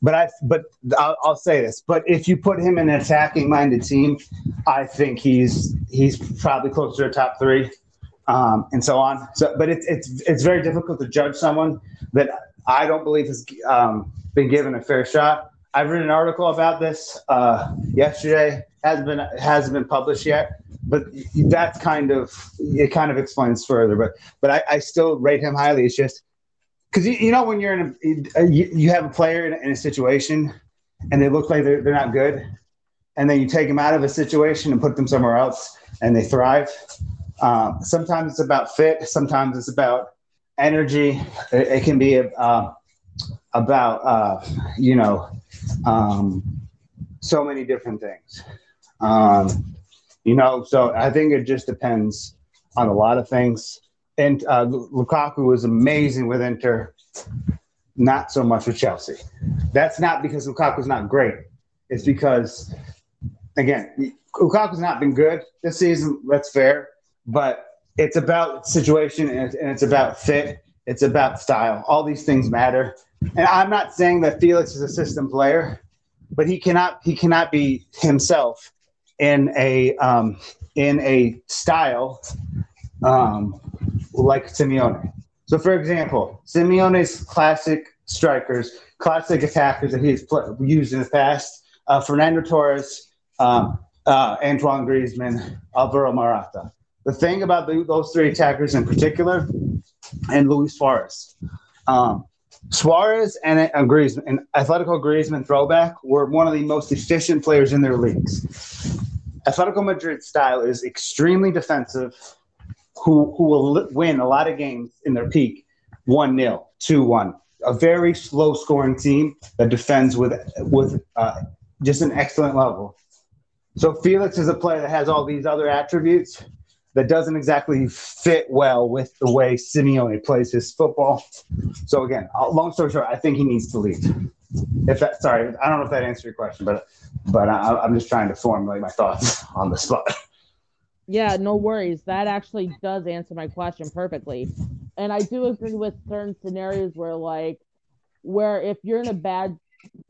But I but I'll, I'll, say this. But if you put him in an attacking minded team, I think he's he's probably closer to top three, um, and so on. So, but it's it's it's very difficult to judge someone that I don't believe has um, been given a fair shot. I've written an article about this uh, yesterday. hasn't been hasn't been published yet, but that kind of it kind of explains further. But but I, I still rate him highly. It's just because you, you know when you're in a you, you have a player in, in, a situation and they look like they're, they're not good and then you take them out of a situation and put them somewhere else and they thrive um, sometimes it's about fit sometimes it's about energy it, it can be uh, about uh, you know um, so many different things um, you know so i think it just depends on a lot of things and uh, Lukaku was amazing with Inter, not so much with Chelsea. That's not because Lukaku's not great. It's because, again, Lukaku's not been good this season. That's fair, but it's about situation and it's about fit. It's about style. All these things matter. And I'm not saying that Felix is a system player, but he cannot he cannot be himself in a um, in a style um, like Simeone. So, for example, Simeone's classic strikers, classic attackers that he's pl- used in the past, uh, Fernando Torres, um, uh, Antoine Griezmann, Alvaro Morata. The thing about the, those three attackers in particular, and Luis Suarez, um, Suarez and, and Griezmann, and Atletico Griezmann throwback were one of the most efficient players in their leagues. Atletico Madrid style is extremely defensive, who who will win a lot of games in their peak 1 0, 2 1. A very slow scoring team that defends with with uh, just an excellent level. So Felix is a player that has all these other attributes that doesn't exactly fit well with the way Simeone plays his football. So again, uh, long story short, I think he needs to leave. If that, sorry, I don't know if that answered your question, but but I, I'm just trying to formulate my thoughts on the spot. Yeah, no worries. That actually does answer my question perfectly. And I do agree with certain scenarios where, like, where if you're in a bad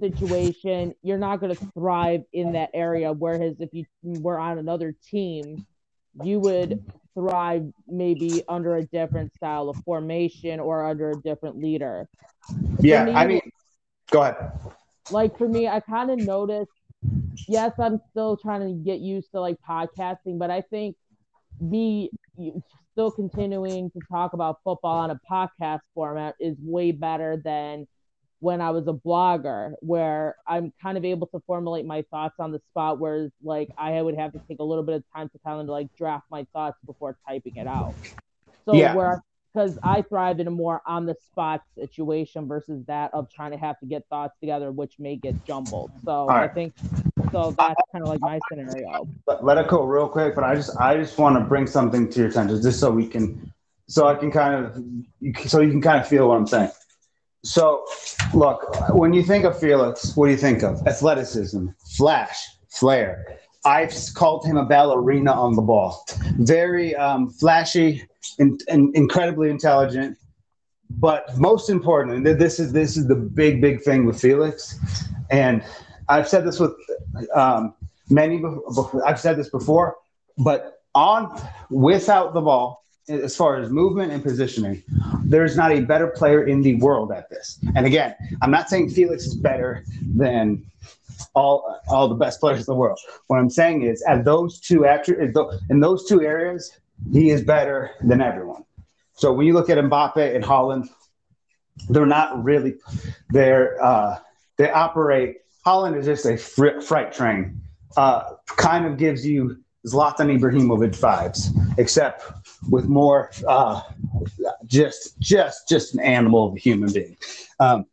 situation, you're not going to thrive in that area. Whereas if you were on another team, you would thrive maybe under a different style of formation or under a different leader. Yeah, me, I mean, go ahead. Like for me, I kind of noticed yes, I'm still trying to get used to like podcasting, but I think me still continuing to talk about football on a podcast format is way better than when I was a blogger, where I'm kind of able to formulate my thoughts on the spot, whereas like I would have to take a little bit of time to kind of like draft my thoughts before typing it out. So yeah. where because I thrive in a more on the spot situation versus that of trying to have to get thoughts together, which may get jumbled. So right. I think so that's kind of like my scenario. Let, let it go real quick, but I just I just want to bring something to your attention, just so we can, so I can kind of, so you can kind of feel what I'm saying. So, look, when you think of Felix, what do you think of? Athleticism, flash, flair. I've called him a ballerina on the ball. Very um, flashy and, and incredibly intelligent. But most important, this is this is the big big thing with Felix, and I've said this with um, many. I've said this before, but on without the ball, as far as movement and positioning, there's not a better player in the world at this. And again, I'm not saying Felix is better than all all the best players in the world. What I'm saying is, at those two attributes, in those two areas, he is better than everyone. So when you look at Mbappe and Haaland, they're not really they're uh, they operate. Haaland is just a fr- freight train. Uh, kind of gives you Zlatan Ibrahimovic vibes, except with more uh, just just just an animal of a human being. Um,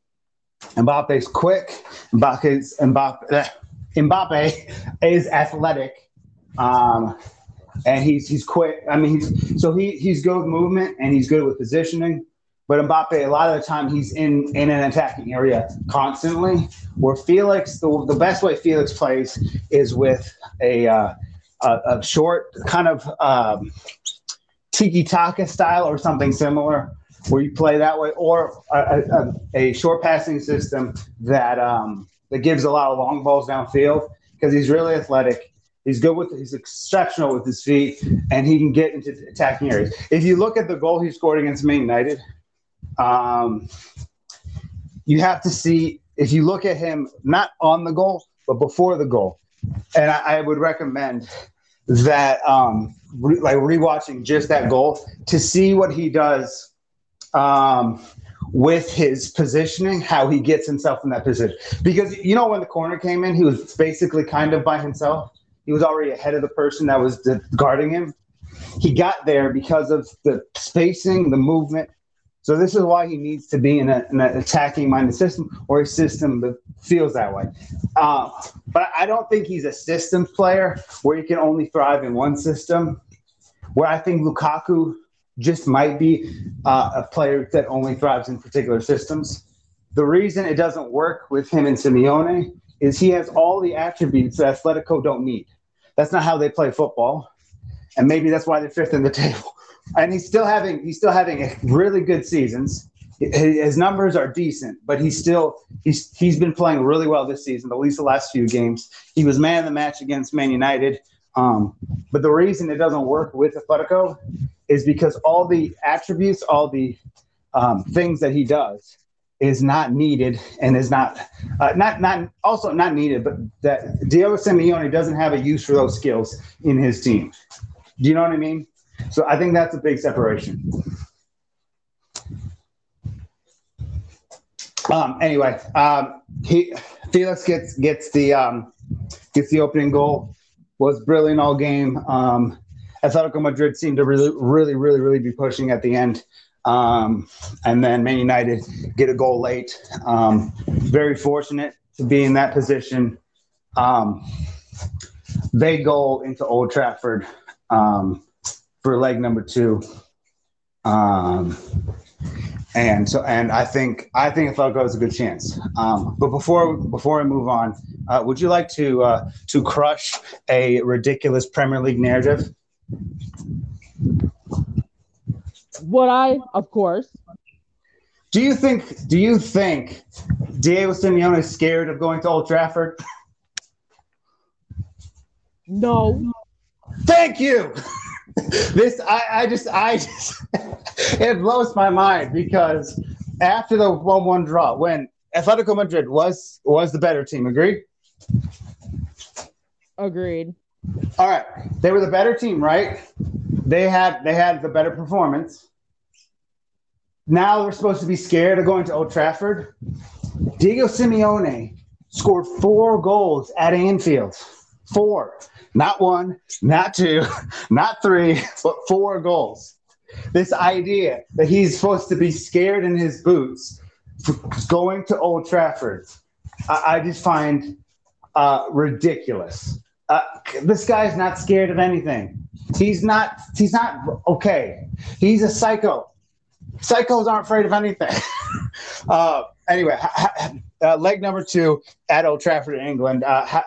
Mbappe's quick. Mbappe's Mbappe, Mbappe is athletic, um, and he's he's quick. I mean, he's so he he's good with movement and he's good with positioning. But Mbappe, a lot of the time, he's in in an attacking area constantly. Where Felix, the, the best way Felix plays is with a uh, a, a, short kind of um, tiki taka style or something similar, where you play that way, or a, a, a short passing system that um, that gives a lot of long balls downfield because he's really athletic. He's good with he's exceptional with his feet, and he can get into attacking areas. If you look at the goal he scored against Man United, um, you have to see if you look at him not on the goal but before the goal, and I, I would recommend that um, re, like rewatching just that goal to see what he does um, with his positioning, how he gets himself in that position. Because you know when the corner came in, he was basically kind of by himself. He was already ahead of the person that was guarding him. He got there because of the spacing, the movement, so this is why he needs to be in, a, in an attacking minded system or a system that feels that way. Uh, but I don't think he's a systems player where he can only thrive in one system. Where I think Lukaku just might be uh, a player that only thrives in particular systems. The reason it doesn't work with him and Simeone is he has all the attributes that Atletico don't need. That's not how they play football. And maybe that's why they're fifth in the table and he's still having he's still having really good seasons. His numbers are decent, but he's still he's he's been playing really well this season. At least the last few games, he was man of the match against Man United. Um, but the reason it doesn't work with Atletico is because all the attributes, all the um, things that he does, is not needed and is not uh, not not also not needed, but that Diego Simeone doesn't have a use for those skills in his team. Do you know what I mean? So I think that's a big separation. Um, anyway, um, he Felix gets gets the um, gets the opening goal. Was brilliant all game. Um, Atletico Madrid seemed to really, really, really, really be pushing at the end. Um, and then Man United get a goal late. Um, very fortunate to be in that position. Um, they go into Old Trafford. Um, for leg number two. Um, and so, and I think I think Atletico has a good chance. Um, but before before I move on, uh, would you like to uh, to crush a ridiculous Premier League narrative? Would I? Of course. Do you think? Do you think Diego Simeone is scared of going to Old Trafford? No. Thank you. this I, I just I just it blows my mind because after the one one draw, when Atletico Madrid was was the better team, agreed? Agreed. All right. They were the better team, right? They had they had the better performance. Now they're supposed to be scared of going to Old Trafford. Diego Simeone scored four goals at Anfield. Four. Not one, not two, not three, but four goals. This idea that he's supposed to be scared in his boots going to Old Trafford, I, I just find uh, ridiculous. Uh, this guy's not scared of anything. He's not. He's not okay. He's a psycho. Psychos aren't afraid of anything. uh, anyway, uh, leg number two at Old Trafford in England. Uh,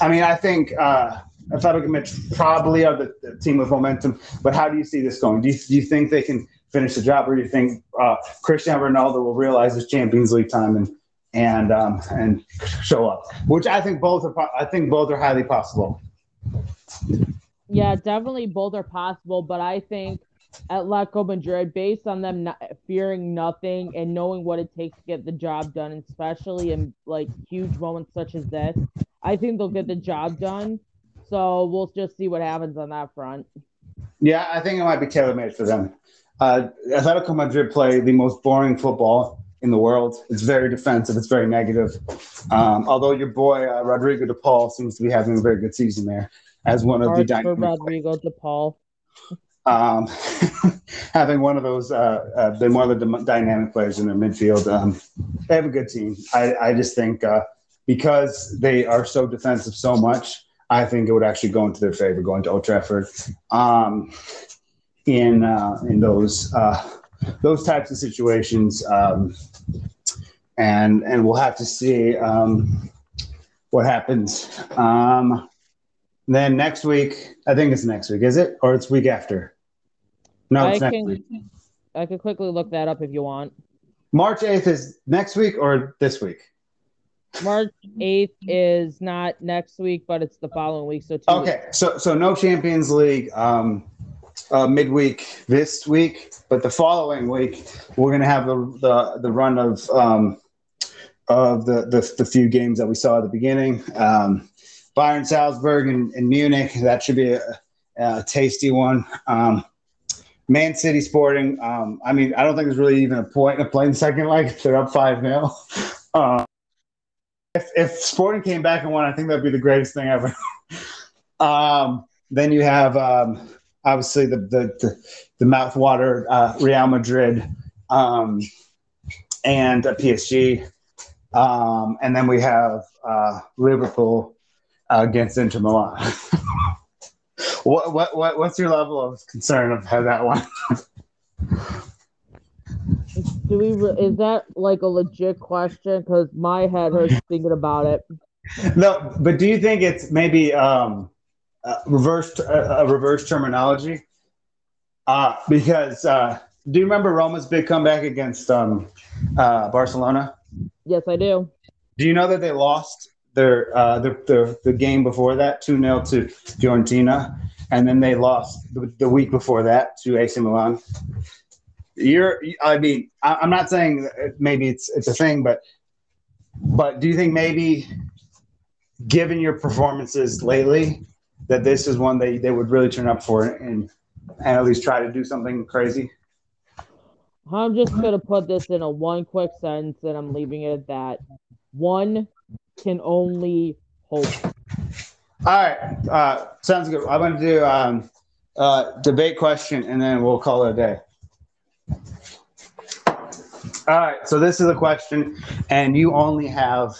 I mean, I think uh, Athletic Mitch probably are the, the, team with momentum. But how do you see this going? Do you, do you think they can finish the job, or do you think uh, Cristiano Ronaldo will realize his Champions League time and and um, and show up, which I think both are I think both are highly possible. Yeah, definitely both are possible, but I think Atletico Madrid, based on them not, fearing nothing and knowing what it takes to get the job done, especially in like huge moments such as this, I think they'll get the job done. So we'll just see what happens on that front. Yeah, I think it might be tailor made for them. Uh, Atletico Madrid play the most boring football in the world. It's very defensive. It's very negative. Um, although your boy uh, Rodrigo De Paul seems to be having a very good season there as one of the dynamic Rodrigo De Paul. Um, having one of those, uh, uh, been one of the dynamic players in their midfield. Um, they have a good team. I, I just think uh, because they are so defensive so much, I think it would actually go into their favor going to Old Trafford. Um, in uh, in those uh, those types of situations, um, and and we'll have to see um, what happens. Um, then next week, I think it's next week, is it, or it's week after? No, it's I next can, week. I can quickly look that up if you want. March eighth is next week or this week? March eighth is not next week, but it's the following week. So okay, weeks. so so no Champions League um, uh, midweek this week, but the following week we're gonna have the the, the run of um, of the, the the few games that we saw at the beginning. Um, Bayern Salzburg and, and Munich. That should be a, a tasty one. Um, Man City Sporting. Um, I mean, I don't think there's really even a point in playing second leg they're up 5 0. Uh, if, if Sporting came back and won, I think that'd be the greatest thing ever. um, then you have um, obviously the the the, the mouthwater uh, Real Madrid um, and uh, PSG, um, and then we have uh, Liverpool uh, against Inter Milan. what, what what what's your level of concern of how that one? Do we? Is that like a legit question? Because my head hurts thinking about it. No, but do you think it's maybe um, uh, reversed uh, a reverse terminology? Uh, because uh, do you remember Roma's big comeback against um, uh, Barcelona? Yes, I do. Do you know that they lost their uh, the, the the game before that, two 0 to Fiorentina, and then they lost the, the, week before that to AC Milan. You're, I mean, I, I'm not saying maybe it's it's a thing, but but do you think maybe, given your performances lately, that this is one they, they would really turn up for and and at least try to do something crazy? I'm just gonna put this in a one quick sentence, and I'm leaving it at that. One can only hope. All right, uh, sounds good. I'm going to do um, uh, debate question, and then we'll call it a day. All right, so this is a question, and you only have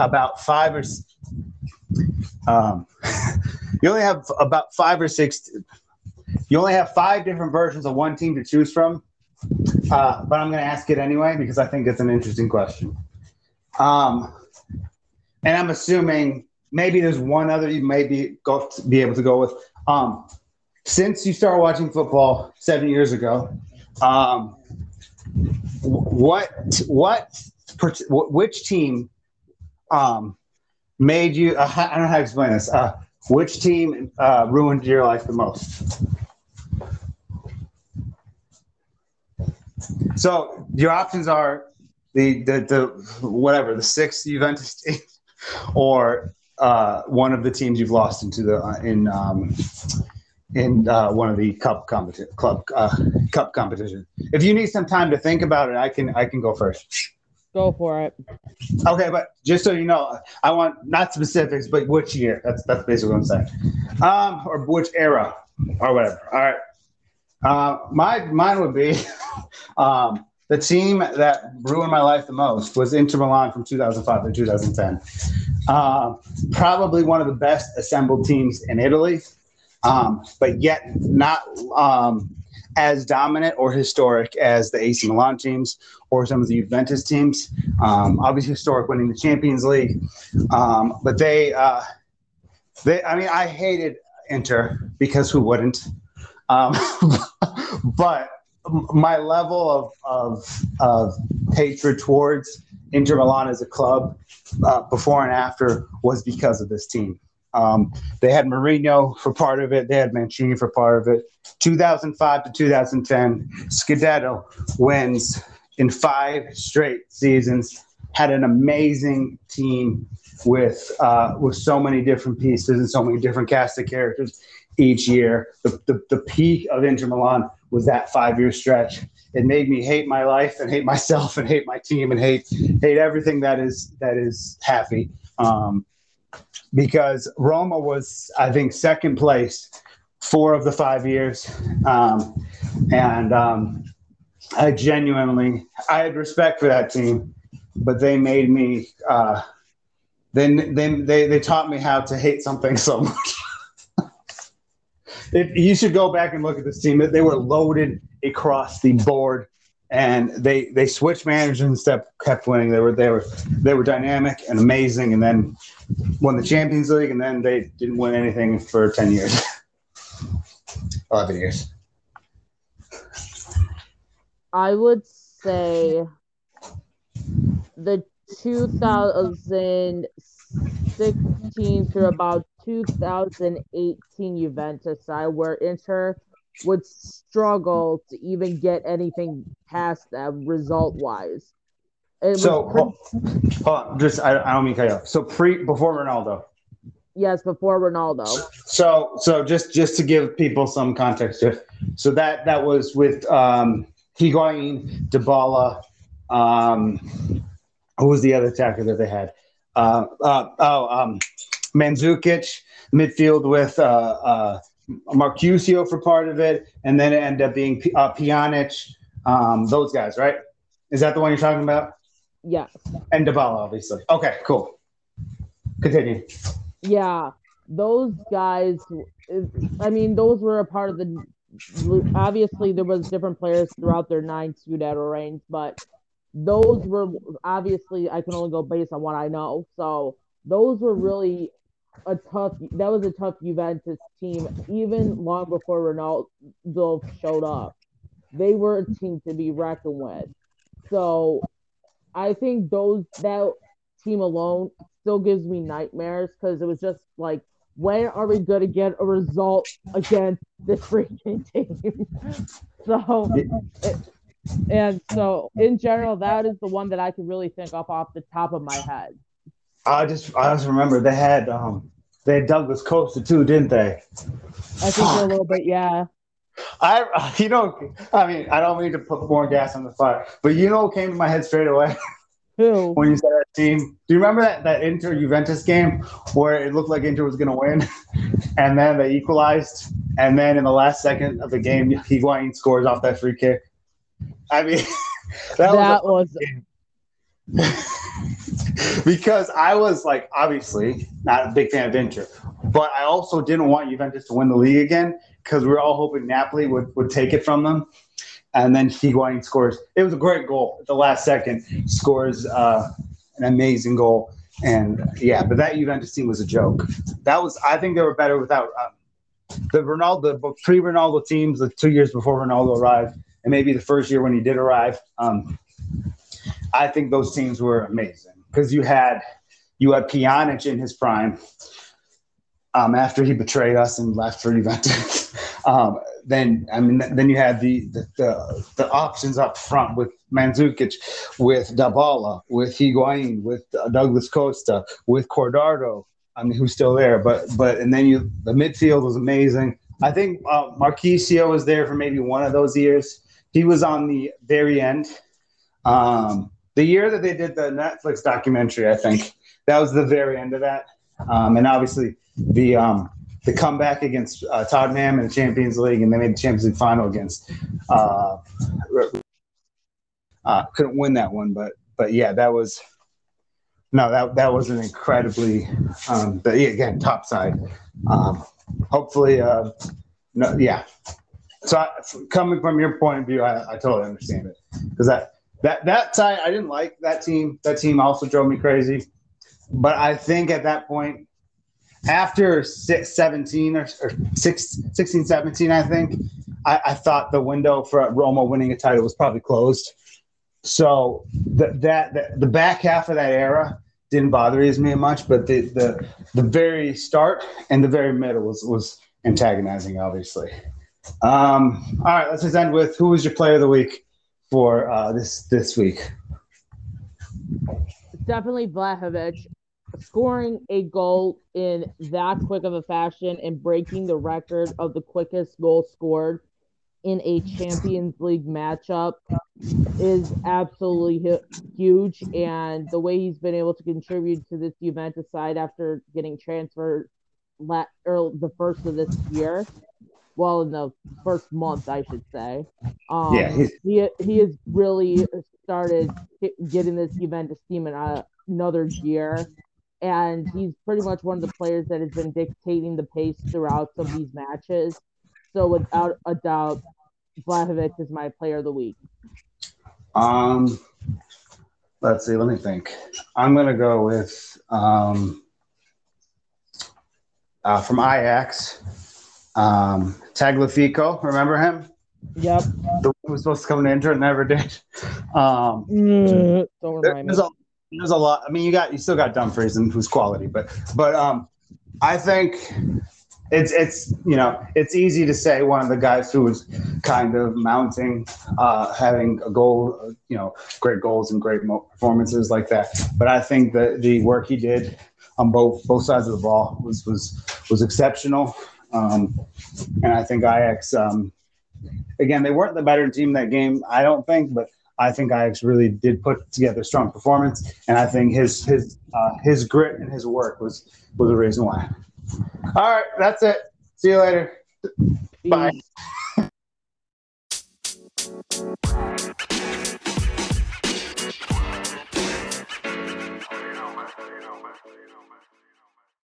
about five or um, you only have about five or six. You only have five different versions of one team to choose from, uh, but I'm going to ask it anyway because I think it's an interesting question. Um, and I'm assuming maybe there's one other you may be go be able to go with. Um, since you started watching football seven years ago, um, what what which team um, made you? Uh, I don't know how to explain this. Uh, which team uh, ruined your life the most? So your options are the the, the whatever the six Juventus team or uh, one of the teams you've lost into the uh, in um, in uh, one of the cup competition club uh, cup competition. If you need some time to think about it, I can I can go first. Go for it. Okay, but just so you know, I want not specifics, but which year. That's that's basically what I'm saying. Um, or which era, or whatever. All right. Uh, my mine would be um, the team that ruined my life the most was Inter Milan from 2005 to 2010. Uh, probably one of the best assembled teams in Italy, um, but yet not um, as dominant or historic as the AC Milan teams or some of the Juventus teams. Um, obviously, historic winning the Champions League, um, but they, uh, they. I mean, I hated Inter because who wouldn't? Um, but my level of, of, of hatred towards Inter Milan as a club uh, before and after was because of this team. Um, they had Mourinho for part of it. They had Mancini for part of it. 2005 to 2010, Scudetto wins in five straight seasons. Had an amazing team with uh, with so many different pieces and so many different cast of characters each year. The, the, the peak of Inter Milan was that five year stretch. It made me hate my life and hate myself and hate my team and hate hate everything that is that is happy. Um, because Roma was, I think, second place four of the five years, um, and um, I genuinely I had respect for that team, but they made me. Uh, then then they, they taught me how to hate something so much. It, you should go back and look at this team. They were loaded across the board and they they switched managers and kept winning. They were they were they were dynamic and amazing, and then won the Champions League, and then they didn't win anything for ten years, eleven years. I would say the 2016 through about 2018 Juventus side, where Inter would struggle to even get anything past them result wise. So, hold, hold on, just I, I don't mean to cut you off. So pre before Ronaldo. Yes, before Ronaldo. So so just just to give people some context here. So that that was with um Higuain, Dybala, um who was the other attacker that they had? Uh, uh oh um Mandzukic, midfield with uh uh Marchisio for part of it, and then it ended up being uh, Pjanic, um, those guys, right? Is that the one you're talking about? Yeah. And Dybala, obviously. Okay, cool. Continue. Yeah, those guys. I mean, those were a part of the. Obviously, there was different players throughout their nine Scudetto reigns, but those were obviously I can only go based on what I know. So those were really a tough that was a tough Juventus team even long before Ronaldo showed up. They were a team to be reckoned with. So I think those that team alone still gives me nightmares because it was just like when are we going to get a result against this freaking team? so, it, and so in general, that is the one that I can really think of off the top of my head. I just I just remember they had um they had Douglas Costa too, didn't they? I think a little bit, yeah. I you know I mean I don't mean to put more gas on the fire, but you know what came to my head straight away. Who? when you said that team. Do you remember that, that Inter Juventus game where it looked like Inter was gonna win and then they equalized and then in the last second of the game Higuain scores off that free kick? I mean that, that was, was because I was like, obviously not a big fan of Inter, but I also didn't want Juventus to win the league again because we were all hoping Napoli would, would take it from them. And then Higuain scores. It was a great goal at the last second. Scores uh, an amazing goal. And yeah, but that Juventus team was a joke. That was, I think they were better without um, the Ronaldo, the pre Ronaldo teams, the two years before Ronaldo arrived, and maybe the first year when he did arrive. Um, I think those teams were amazing because you had you had Pjanic in his prime um, after he betrayed us and left for Juventus. um, then I mean, then you had the, the the, the options up front with Mandzukic, with Dybala, with Higuain, with Douglas Costa, with Cuadrado. I mean, who's still there? But but and then you the midfield was amazing. I think uh, Marchisio was there for maybe one of those years. He was on the very end. Um, the year that they did the Netflix documentary, I think that was the very end of that. Um, and obviously the um, the comeback against uh, Tottenham in the Champions League, and they made the Champions League final against. Uh, uh, couldn't win that one, but but yeah, that was no that that was an incredibly um, but again top side. Um, hopefully, uh, no, yeah. So I, coming from your point of view, I, I totally understand it because that that that side I didn't like that team. That team also drove me crazy. But I think at that point, after six, 17 or, or six, 16, 17, I think, I, I, thought the window for Roma winning a title was probably closed. so the, that the, the back half of that era didn't bother me much, but the the the very start and the very middle was was antagonizing, obviously. Um, all right, let's just end with who was your player of the week for uh, this this week. Definitely Vlahovic scoring a goal in that quick of a fashion and breaking the record of the quickest goal scored in a Champions League matchup is absolutely huge. And the way he's been able to contribute to this Juventus side after getting transferred la- or the first of this year, well, in the first month, I should say. Um, yeah, he he has really started getting this Juventus team in a, another gear, and he's pretty much one of the players that has been dictating the pace throughout some of these matches. So without a doubt, Vlahovic is my player of the week. Um, let's see. Let me think. I'm gonna go with um, uh, from Ajax, um, Tagliafico. Remember him? Yep. The one who was supposed to come in injured, never did. Um, mm, don't remind there's me. A, there's a lot. I mean, you got you still got Dumfries and who's quality, but but um, I think it's it's you know it's easy to say one of the guys who was kind of mounting, uh, having a goal, you know, great goals and great performances like that. But I think that the work he did on both both sides of the ball was was was exceptional. Um, and I think Ajax, um, again, they weren't the better team that game, I don't think, but I think Ajax really did put together a strong performance, and I think his his uh, his grit and his work was was the reason why. All right, that's it. See you later. Bye.